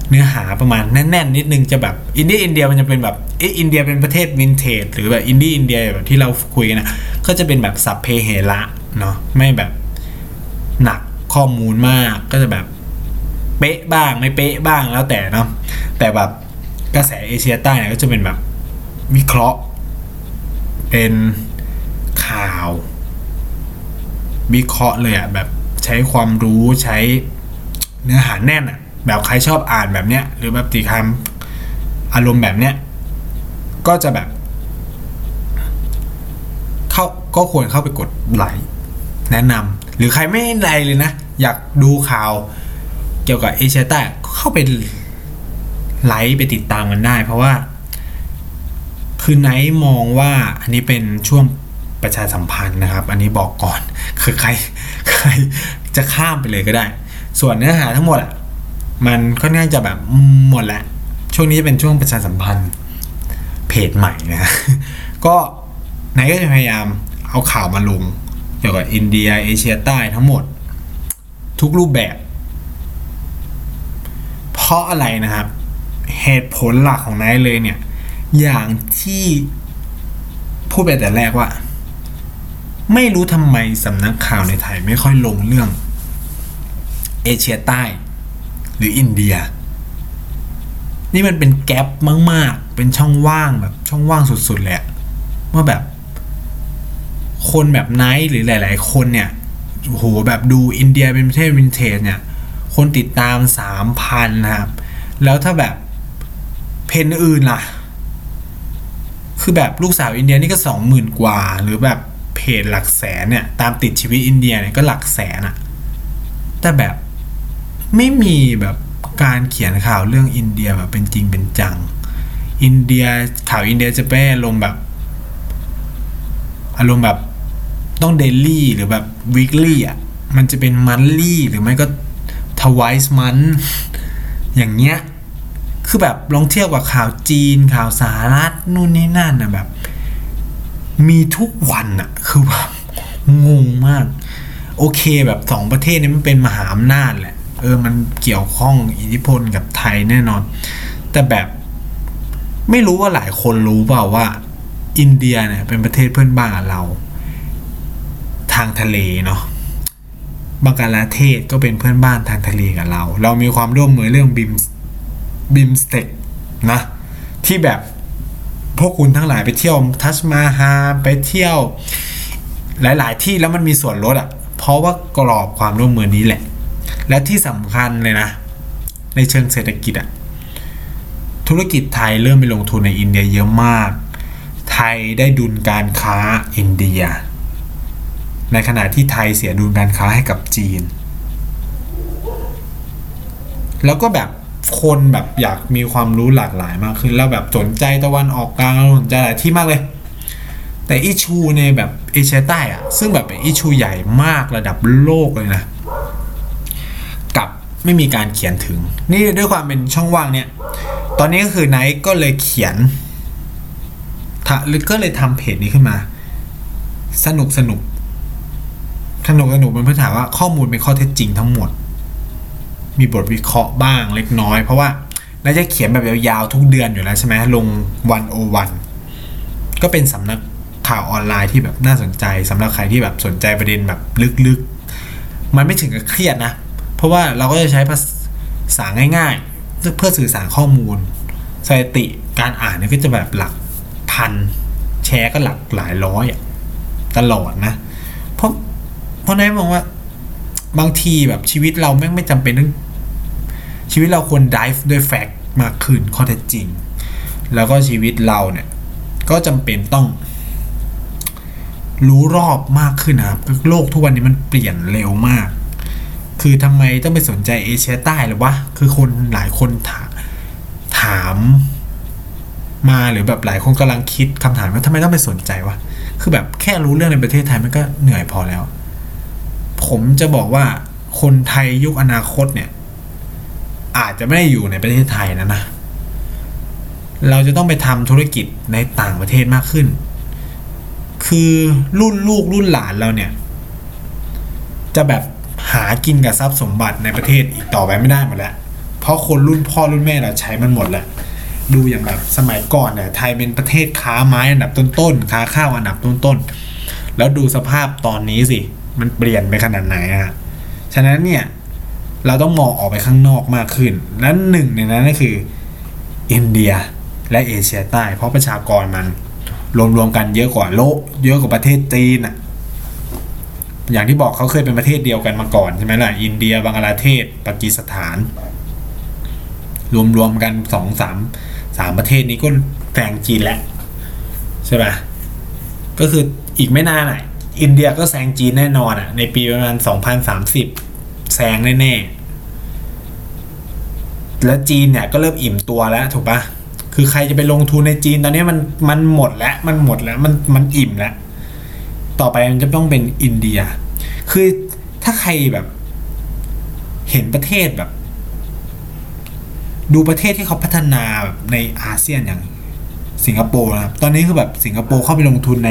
เนื้อหาประมาณแน่นๆนิดนึงจะแบบอินเดียอินเดียมันจะเป็นแบบเอะอินเดียเป็นประเทศวินเทจหรือแบบอินดี้อินเดียแบบที่เราคุยกันนะก็จะเป็นแบบสัพเพเหระเนาะไม่แบบหนักข้อมูลมากก็จะแบบเป๊ะบ้างไม่เป๊ะบ้างแล้วแต่เนาะแต่แบบกระแสเอเชียใต้เนี่ยก็จะเป็นแบบ วิเคราะห์ เป็นข่าว วิเคราะห์เลยอะแบบใช้ความรู้ใช้เนื้อหาแน่นอะแบบใครชอบอ่านแบบเนี้ย หรือแบบตีคำอารมณ์แบบเนี้ยก็จะแบบ เข้าก็ควรเข้าไปกดไลค์แนะนำหรือใครไม่ไลค์เลยนะ อยากดูข่าวเกี่ยวกับเอเชียใต้ก็เข้าไปไลค์ไปติดตามกันได้ เพราะว่า คือไนท์มองว่าอันนี้เป็นช่วงประชาสัมพันธ์นะครับ อันนี้บอกก่อนคือใครใครจะข้ามไปเลยก็ได้ ส่วนเนื้อหาทั้งหมดอะมันค่อนข้างจะแบบหมดแล้วช่วงนี้จะเป็นช่วงประชาสัมพันธ์เพจใหม่นะก็ไนท์ก็จะพยายามเอาข่าวมาลงเกี่ยวกับอินเดียเอเชียใต้ทั้งหมด ทุกรูปแบบ เพราะอะไรนะครับ เหตุผลหลักของไนท์เลยเนี่ย อย่างที่พูดไปแต่แรกว่า ไม่รู้ทำไมสำนักข่าวในไทยไม่ค่อยลงเรื่อง เอเชียใต้ หรืออินเดีย นี่มันเป็น gap มาก ๆ เป็นช่องว่างแบบช่องว่างสุดๆเลยอะว่าแบบ คนแบบไนท์หรือหลาย ๆ คนเนี่ยโอ้โหแบบดูอินเดียเป็นประเทศวินเทจเนี่ย คนติดตามสามพันนะครับ แล้วถ้าแบบเพจอื่นล่ะ คือแบบลูกสาวอินเดียนี่ก็สองหมื่นกว่า หรือแบบเพจหลักแสนเนี่ย ตามติดชีวิตอินเดียเนี่ยก็หลักแสนอะแต่แบบไม่มีแบบการเขียนข่าวเรื่องอินเดียแบบเป็นจริงเป็นจัง อินเดียข่าวอินเดียจะเป็นอารมณ์แบบ อารมณ์แบบต้องเดลี่หรือแบบวีคลี่อะ มันจะเป็นมันลี่หรือไม่ก็ทวายส์มันอย่างเงี้ย คือแบบลองเทียบกับข่าวจีนข่าวสหรัฐนู่นนี่นั่นนะแบบ มีทุกวันอะคือแบบงงมาก โอเคแบบสองประเทศนี้มันเป็นมหาอำนาจแหละ เออมันเกี่ยวข้องอิทธิพลกับไทยแน่นอน แต่แบบไม่รู้ว่าหลายคนรู้เปล่าว่า อินเดียเนี่ยเป็นประเทศเพื่อนบ้านเรา ทางทะเลเนาะบังกลาเทศก็เป็นเพื่อนบ้านทางทะเลกับเรา เรามีความร่วมมือเรื่องบิม บิมสเต็กนะที่แบบพวกคุณทั้งหลายไปเที่ยวทัชมาฮาไปเที่ยว หลาย ๆ ที่แล้วมันมีส่วนลดอะ่ะ เพราะว่ากรอบความร่วมมือนี้แหละ และที่สำคัญเลยนะ ในเชิงเศรษฐกิจอะ่ะธุรกิจไทยเริ่มไปลงทุนในอินเดียเยอะมาก ไทยได้ดุลการค้าอินเดีย ในขณะที่ไทยเสียดุลการค้าให้กับจีน แล้วก็แบบ คนแบบอยากมีความรู้หลากหลายมากขึ้น แล้วแบบสนใจตะวันออกกลางสนใจหลายที่มากเลย แต่อิชูในแบบเอเชียใต้อะซึ่งแบบเป็นอิชูใหญ่มากระดับโลกเลยนะกับไม่มีการเขียนถึง นี่ด้วยความเป็นช่องว่างเนี่ย ตอนนี้ก็คือไนท์ก็เลยเขียนทะก็เลยทำเพจนี้ขึ้นมา สนุกสนุกสนุกสนุกมันเพื่อถามว่าข้อมูลเป็นข้อเท็จจริงทั้งหมด มีบทวิเคราะห์บ้างเล็กน้อย เพราะว่าน่าจะเขียนแบบยาวๆทุกเดือนอยู่แล้วใช่ไหมลงวันโอวันก็เป็นสำนักข่าวออนไลน์ที่แบบน่าสนใจสำหรับใครที่แบบสนใจประเด็นแบบลึกๆ มันไม่ถึงกับเครียดนะ เพราะว่าเราก็จะใช้ภาษาง่ายๆ เพื่อสื่อสารข้อมูลสถิติการอ่านเนี่ยก็จะแบบหลักพันแชร์ก็หลักหลายร้อยอะตลอดนะ เพราะเพราะนั้นมองว่าบางทีแบบชีวิตเราแม่งไม่จำเป็นต้อง ชีวิตเราควร dive ด้วยแฟกต์มากขึ้นข้อเท็จจริง แล้วก็ชีวิตเราเนี่ย ก็จำเป็นต้อง รู้รอบมากขึ้นนะครับโลกทุกวันนี้มันเปลี่ยนเร็วมาก คือทำไมต้องไปสนใจเอเชียใต้หรือวะคือคนหลายคนถาถามมาหรือแบบหลายคนกำลังคิดคำถามว่าทำไมต้องไปสนใจวะ คือแบบแค่รู้เรื่องในประเทศไทยมันก็เหนื่อยพอแล้ว ผมจะบอกว่าคนไทยยุคอนาคตเนี่ย อาจจะไม่ได้อยู่ในประเทศไทยนะนะ เราจะต้องไปทำธุรกิจในต่างประเทศมากขึ้น คือรุ่นลูกรุ่นหลานเราเนี่ย จะแบบหากินกับทรัพย์สมบัติในประเทศอีกต่อไปไม่ได้หมดแล้ว เพราะคนรุ่นพ่อรุ่นแม่เราใช้มันหมดแล้ว ดูอย่างแบบสมัยก่อนเนี่ยไทยเป็นประเทศค้าไม้อันดับต้นๆ ค้าข้าวอันดับต้นๆ แล้วดูสภาพตอนนี้สิ มันเปลี่ยนไปขนาดไหนอะฉะนั้นเนี่ย เราต้องมองออกไปข้างนอกมากขึ้น และหนึ่งในนั้นก็คืออินเดียและเอเชียใต้ เพราะประชากรมัน รวมๆกันเยอะกว่าโลกเยอะกว่าประเทศจีนอะอย่างที่บอกเขาเคยเป็นประเทศเดียวกันมาก่อนใช่ไหมล่ะ อินเดียบังกลาเทศปากีสถาน รวมๆกันสองสามสามประเทศนี้ก็แซงจีนแล้วใช่ปะก็คืออีกไม่นานอะอินเดียก็แซงจีนแน่นอนอะ ในปีประมาณสองพันสามสิบแซงแน่ๆ แล้วจีนเนี่ยก็เริ่มอิ่มตัวแล้วถูกปะคือใครจะไปลงทุนในจีนตอนนี้มันมันหมดแล้วมันหมดแล้วมันมันอิ่มแล้ว ต่อไปมันจะต้องเป็นอินเดีย คือถ้าใครแบบ เห็นประเทศแบบ ดูประเทศที่เขาพัฒนาแบบในอาเซียนอย่างสิงคโปร์นะครับ ตอนนี้คือแบบสิงคโปร์เข้าไปลงทุนใน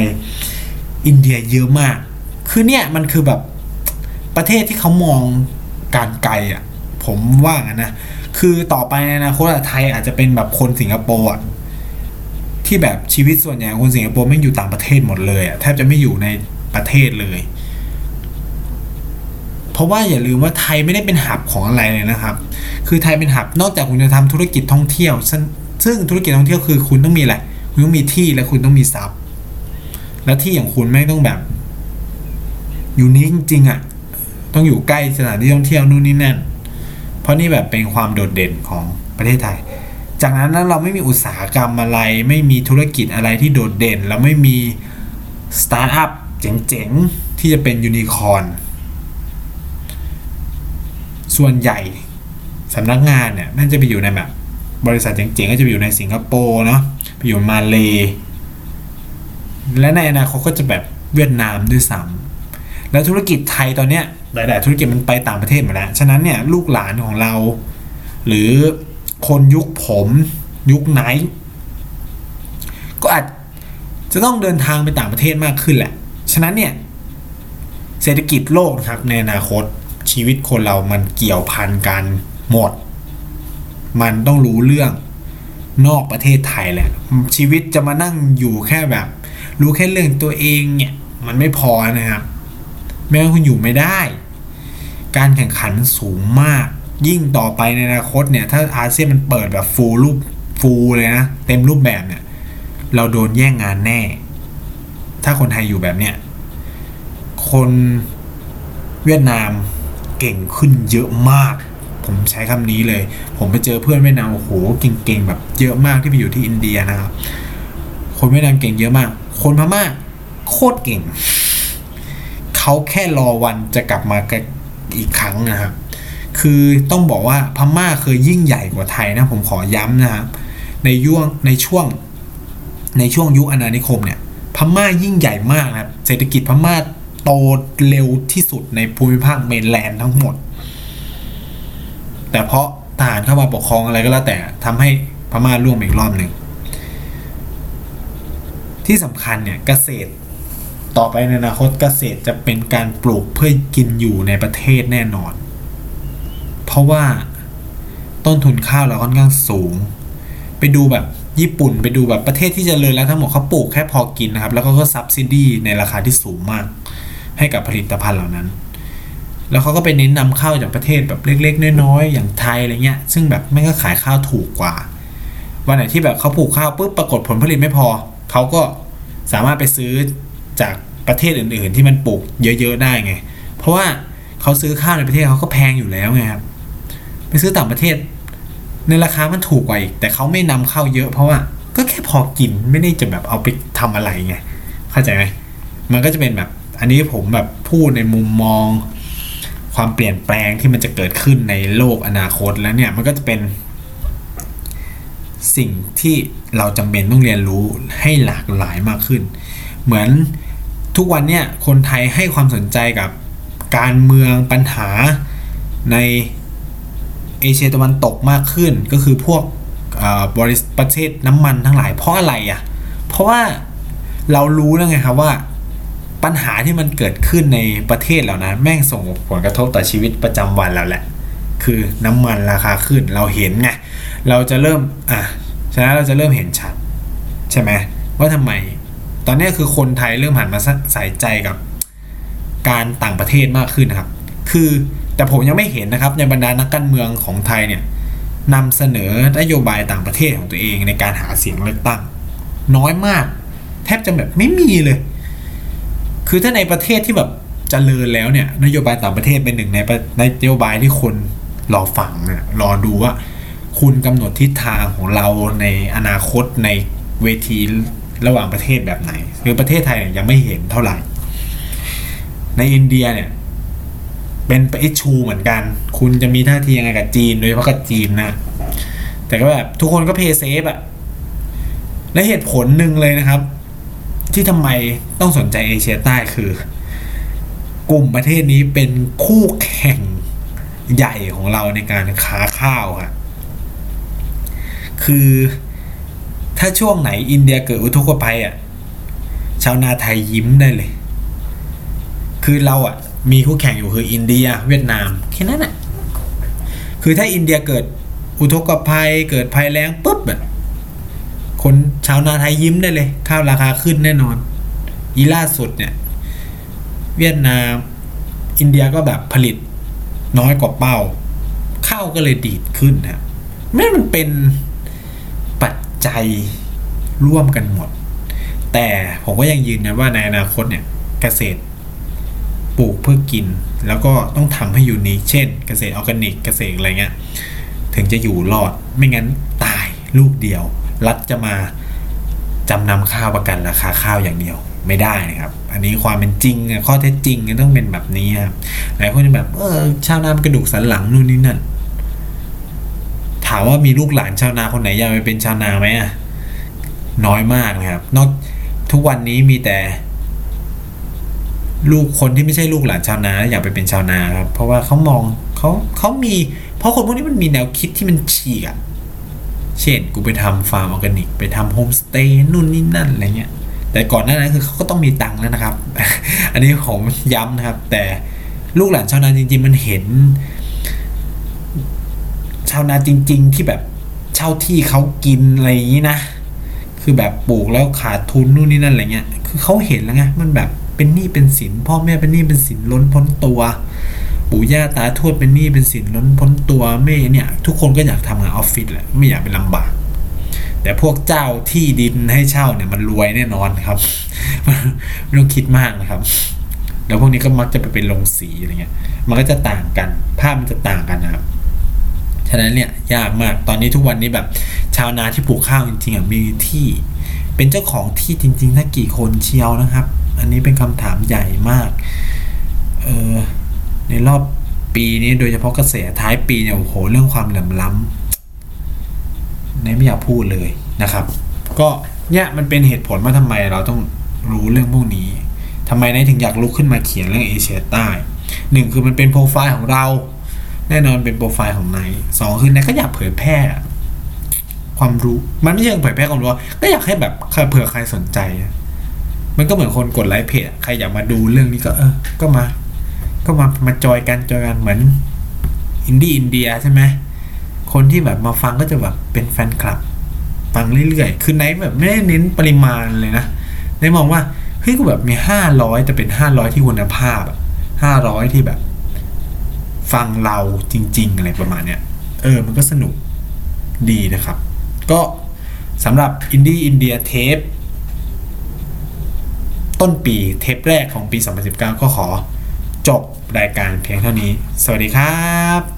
อินเดียเยอะมาก คือเนี่ยมันคือแบบประเทศที่เขามองการไกลอะ ผมว่างั้นนะ คือต่อไปในอนาคตไทยอาจจะเป็นแบบคนสิงคโปร์อะที่แบบชีวิตส่วนใหญ่คนสิงคโปร์ไม่อยู่ต่างประเทศหมดเลยอะแทบจะไม่อยู่ในประเทศเลย เพราะว่าอย่าลืมว่าไทยไม่ได้เป็นหับของอะไรเลยนะครับ คือไทยเป็นหับนอกจากคุณจะทำธุรกิจท่องเที่ยว ซึ่งธุรกิจท่องเที่ยวคือคุณต้องมีอะไรคุณต้องมีที่และคุณต้องมีทรัพย์ และที่อย่างคุณไม่ต้องแบบอยู่นี้จริงๆอะ ต้องอยู่ใกล้สถานที่ท่องเที่ยวนู่นนี่นั่น ราะนี่แบบเป็นความโดดเด่นของประเทศไทย จากนั้นเราไม่มีอุตสาหกรรมอะไร ไม่มีธุรกิจอะไรที่โดดเด่น เราไม่มีสตาร์ทอัพเจ๋งๆ ที่จะเป็นยูนิคอร์นส่วนใหญ่สำนักงานเนี่ยน่าจะไปอยู่ในแบบบริษัทเจ๋งๆ ก็จะไปอยู่ในสิงคโปร์เนาะไปอยู่มาเล และในอนาคตก็จะแบบเวียดนามด้วยซ้ำ แล้วธุรกิจไทยตอนเนี้ยหลาย ๆ ธุรกิจมันไปต่างประเทศหมดแล้วฉะนั้นเนี่ยลูกหลานของเรา หรือคนยุคผมยุคไหน ก็อาจจะต้องเดินทางไปต่างประเทศมากขึ้นแหละ ฉะนั้นเนี่ย เศรษฐกิจโลกนะครับ ในอนาคตชีวิตคนเรามันเกี่ยวพันกันหมด มันต้องรู้เรื่องนอกประเทศไทยแหละ ชีวิตจะมานั่งอยู่แค่แบบ รู้แค่เรื่องตัวเองเนี่ย มันไม่พอนะครับ แม้ว่าคุณอยู่ไม่ได้ การแข่งขันมันสูงมาก ยิ่งต่อไปในอนาคตเนี่ย ถ้าอาเซียนมันเปิดแบบฟูลรูปฟูลเลยนะ เต็มรูปแบบเนี่ย เราโดนแย่งงานแน่ ถ้าคนไทยอยู่แบบเนี้ยคนเวียดนามเก่งขึ้นเยอะมาก ผมใช้คำนี้เลย ผมไปเจอเพื่อนเวียดนามโอ้โหเก่งๆแบบเยอะมากที่ไปอยู่ที่อินเดียนะครับ คนเวียดนามเก่งเยอะมาก คนพม่าโคตรเก่ง เขาแค่รอวันจะกลับมาอีกครั้งนะครับ คือต้องบอกว่าพม่าเคยยิ่งใหญ่กว่าไทยนะผมขอย้ำนะครับในย่วงในช่วงในช่วงยุคอาณานิคมเนี่ยพม่ายิ่งใหญ่มากนะครับเศรษฐกิจพม่าโตเร็วที่สุดในภูมิภาคเมนแลนด์ทั้งหมด แต่เพราะทหารเข้ามาปกครองอะไรก็แล้วแต่ทำให้พม่าร่วงอีกรอบหนึ่งที่สำคัญเนี่ยเกษตร ต่อไปในอนาคตเกษตรจะเป็นการปลูกเพื่อกินอยู่ในประเทศแน่นอน เพราะว่าต้นทุนข้าวเราค่อนข้างสูง ไปดูแบบญี่ปุ่นไปดูแบบประเทศที่จเจริญแล้วทั้งหมดเขาปลูกแค่พอกินนะครับ แล้วก็ก็ซับซิดีในราคาที่สูงมาก ให้กับผลิตภัณฑ์เหล่านั้น แล้วเขาก็ไปเน้นนำเข้าจากประเทศแบบเล็ก ๆ น้อยๆอย่างไทยอะไรเงี้ย ซึ่งแบบไม่ก็ขายข้าวถูกกว่า วันไหนที่แบบเขาปลูกข้าวปุ๊บปรากฏผลผลิตไม่พอเขาก็สามารถไปซื้อจาก ประเทศอื่น ๆ ที่มันปลูกเยอะ ๆ ได้ไง เพราะว่าเขาซื้อข้าวในประเทศเขาก็แพงอยู่แล้วไงครับไปซื้อต่างประเทศ ในราคามันถูกกว่าอีก แต่เขาไม่นำเข้าเยอะ เพราะว่าก็แค่พอกินไม่ได้จะแบบเอาไปทำอะไรไงเข้าใจไหมมันก็จะเป็นแบบ อันนี้ผมแบบพูดในมุมมอง ความเปลี่ยนแปลงที่มันจะเกิดขึ้นในโลกอนาคตแล้วเนี่ยมันก็จะเป็น สิ่งที่เราจำเป็นต้องเรียนรู้ให้หลากหลายมากขึ้น เหมือน ทุกวันเนี่ยคนไทยให้ความสนใจกับการเมืองปัญหาในเอเชียตะวันตกมากขึ้นก็คือพวกบริษัทประเทศน้ำมันทั้งหลายเพราะอะไรอะ่ะ เพราะว่าเรารู้แล้วไงครับว่าปัญหาที่มันเกิดขึ้นในประเทศเหล่านั้นแม่งส่งผลกระทบต่อชีวิตประจำวันเราแหละ คือน้ำมันราคาขึ้นเราเห็นไงเราจะเริ่มอะฉะนั้นเราจะเริ่มเห็นชัด ใช่ไหมว่าทำไม ตอนนี้คือคนไทยเริ่มหันมาใส่ใจกับการต่างประเทศมากขึ้นนะครับ คือแต่ผมยังไม่เห็นนะครับในบรรดานักการเมืองของไทยเนี่ยนำเสนอนโยบายต่างประเทศของตัวเองในการหาเสียงเลือกตั้ง น้อยมาก แทบจะแบบไม่มีเลย คือถ้าในประเทศที่แบบจเจริญแล้วเนี่ยนโยบายต่างประเทศเป็นหนึ่งในนโยบายที่คนรอฟังเนี่ยรอดูว่า คุณกำหนดทิศทางของเราในอนาคตในเวที ระหว่างประเทศแบบไหนคือประเทศไทยยังไม่เห็นเท่าไหร่ ในอินเดียเนี่ย เป็นไปชูเหมือนกัน คุณจะมีท่าทียังไงกับจีนโดยเฉพาะกับจีนนะ แต่ก็แบบทุกคนก็เพย์เซฟอะและเหตุผลหนึ่งเลยนะครับ ที่ทำไมต้องสนใจเอเชียใต้คือ กลุ่มประเทศนี้เป็นคู่แข่งใหญ่ของเราในการค้าข้าวครับคือ ถ้าช่วงไหนอินเดียเกิดอุทกภัยอะชาวนาไทยยิ้มได้เลย คือเราอะ มีคู่แข่งอยู่คืออินเดีย เวียดนามแค่นั้นอะคือถ้าอินเดียเกิดอุทกภัยเกิดภัยแรงปุ๊บแบบคนชาวนาไทยยิ้มได้เลย ข้าวราคาขึ้นแน่นอน อีล่าสุดเนี่ย เวียดนาม อินเดียก็แบบผลิตน้อยกว่าเป้าข้าวก็เลยดีดขึ้นนะแม้มันเป็น ปัจจัยร่วมกันหมด แต่ผมก็ยังยืนยันว่าในอนาคตเนี่ยเกษตรปลูกเพื่อกิน แล้วก็ต้องทำให้ unique เช่น เกษตรออร์แกนิกเกษตรอะไรเงี้ยถึงจะอยู่รอดไม่งั้นตายลูกเดียว รัฐจะมาจำนำข้าวประกันราคาข้าวอย่างเดียวไม่ได้นะครับ อันนี้ความเป็นจริงข้อเท็จจริงต้องเป็นแบบนี้ครับหลายคนจะแบบเออชาวนากระดูกสันหลังนู่นนี่นั่น ถามว่ามีลูกหลานชาวนาคนไหนอยากไปเป็นชาวนาไหมอะน้อยมากนะครับนอกทุกวันนี้มีแต่ ลูกคนที่ไม่ใช่ลูกหลานชาวนาอยากไปเป็นชาวนาครับเพราะว่าเขามองเขาเขามี เพราะคนพวกนี้มันมีแนวคิดที่มันฉีกอะเช่นกูไปทำฟาร์มออร์แกนิก ไปทำโฮมสเตย์นู่นนี่นั่นอะไรเงี้ย แต่ก่อนหน้านั้นคือเขาก็ต้องมีตังค์แล้วนะครับ อันนี้ผมย้ำนะครับ แต่ลูกหลานชาวนาจริงๆมันเห็น ชาวนาจริง ๆ ที่แบบเช่าที่เขากินอะไรอย่างนี้นะ คือแบบปลูกแล้วขาดทุนนู่นนี่นั่นอะไรเงี้ย คือเขาเห็นแล้วไงมันแบบเป็นหนี้เป็นสินพ่อแม่เป็นหนี้เป็นสินล้นพ้นตัวปู่ย่าตาทวดเป็นหนี้เป็นสินล้นพ้นตัวแม่เนี่ย ทุกคนก็อยากทำงานออฟฟิศแหละไม่อยากเป็นลำบาก แต่พวกเจ้าที่ดินให้เช่าเนี่ยมันรวยแน่นอนครับไม่ต้องคิดมากนะครับ แล้วพวกนี้ก็มักจะไปเป็นลงสีอะไรเงี้ย มันก็จะต่างกัน ภาพมันจะต่างกันนะครับ ฉะนั้นเนี่ยยากมากตอนนี้ทุกวันนี้แบบชาวนาที่ปลูกข้าวจริงๆอะมีที่ เป็นเจ้าของที่จริงๆถ้ากี่คนเชียวนะครับ อันนี้เป็นคำถามใหญ่มากเออในรอบปีนี้โดยเฉพาะกระแสท้ายปีเนี่ยโอ้โหเรื่องความเหลื่อมล้ำในไม่อยากพูดเลยนะครับ ก็เนี่ยมันเป็นเหตุผลว่าทำไมเราต้องรู้เรื่องพวกนี้ทำไมนายถึงอยากลุกขึ้นมาเขียนเรื่องเอเชียใต้หนึ่งคือมันเป็นโปรไฟล์ของเรา แน่นอนเป็นโปรไฟล์ของนายสองคือไนท์ก็อยากเผยแพร่ความรู้มันไม่ใช่เผยแพร่ความรู้ก็อยากให้แบบเผื่อใครสนใจ มันก็เหมือนคนกดไลค์เพจใครอยากมาดูเรื่องนี้ก็เออ ก็มา ก็มามาจอยกันจอยกันเหมือนอินดี้อินเดียใช่ไหมคนที่แบบมาฟังก็จะแบบเป็นแฟนคลับ ฟังเรื่อยๆ คือไนท์แบบไม่ได้เน้นปริมาณเลยนะไนท์มองว่าเฮ้ยกูแบบมีห้าร้อยแต่เป็นห้าร้อยที่คุณภาพห้าร้อยที่แบบ ฟังเราจริง ๆ อะไรประมาณเนี้ยเออ มันก็สนุกดีนะครับ ก็สำหรับอินดี้อินเดียเทปต้นปีเทปแรกของปี 2019 ก็ขอจบรายการเพียงเท่านี้ สวัสดีครับ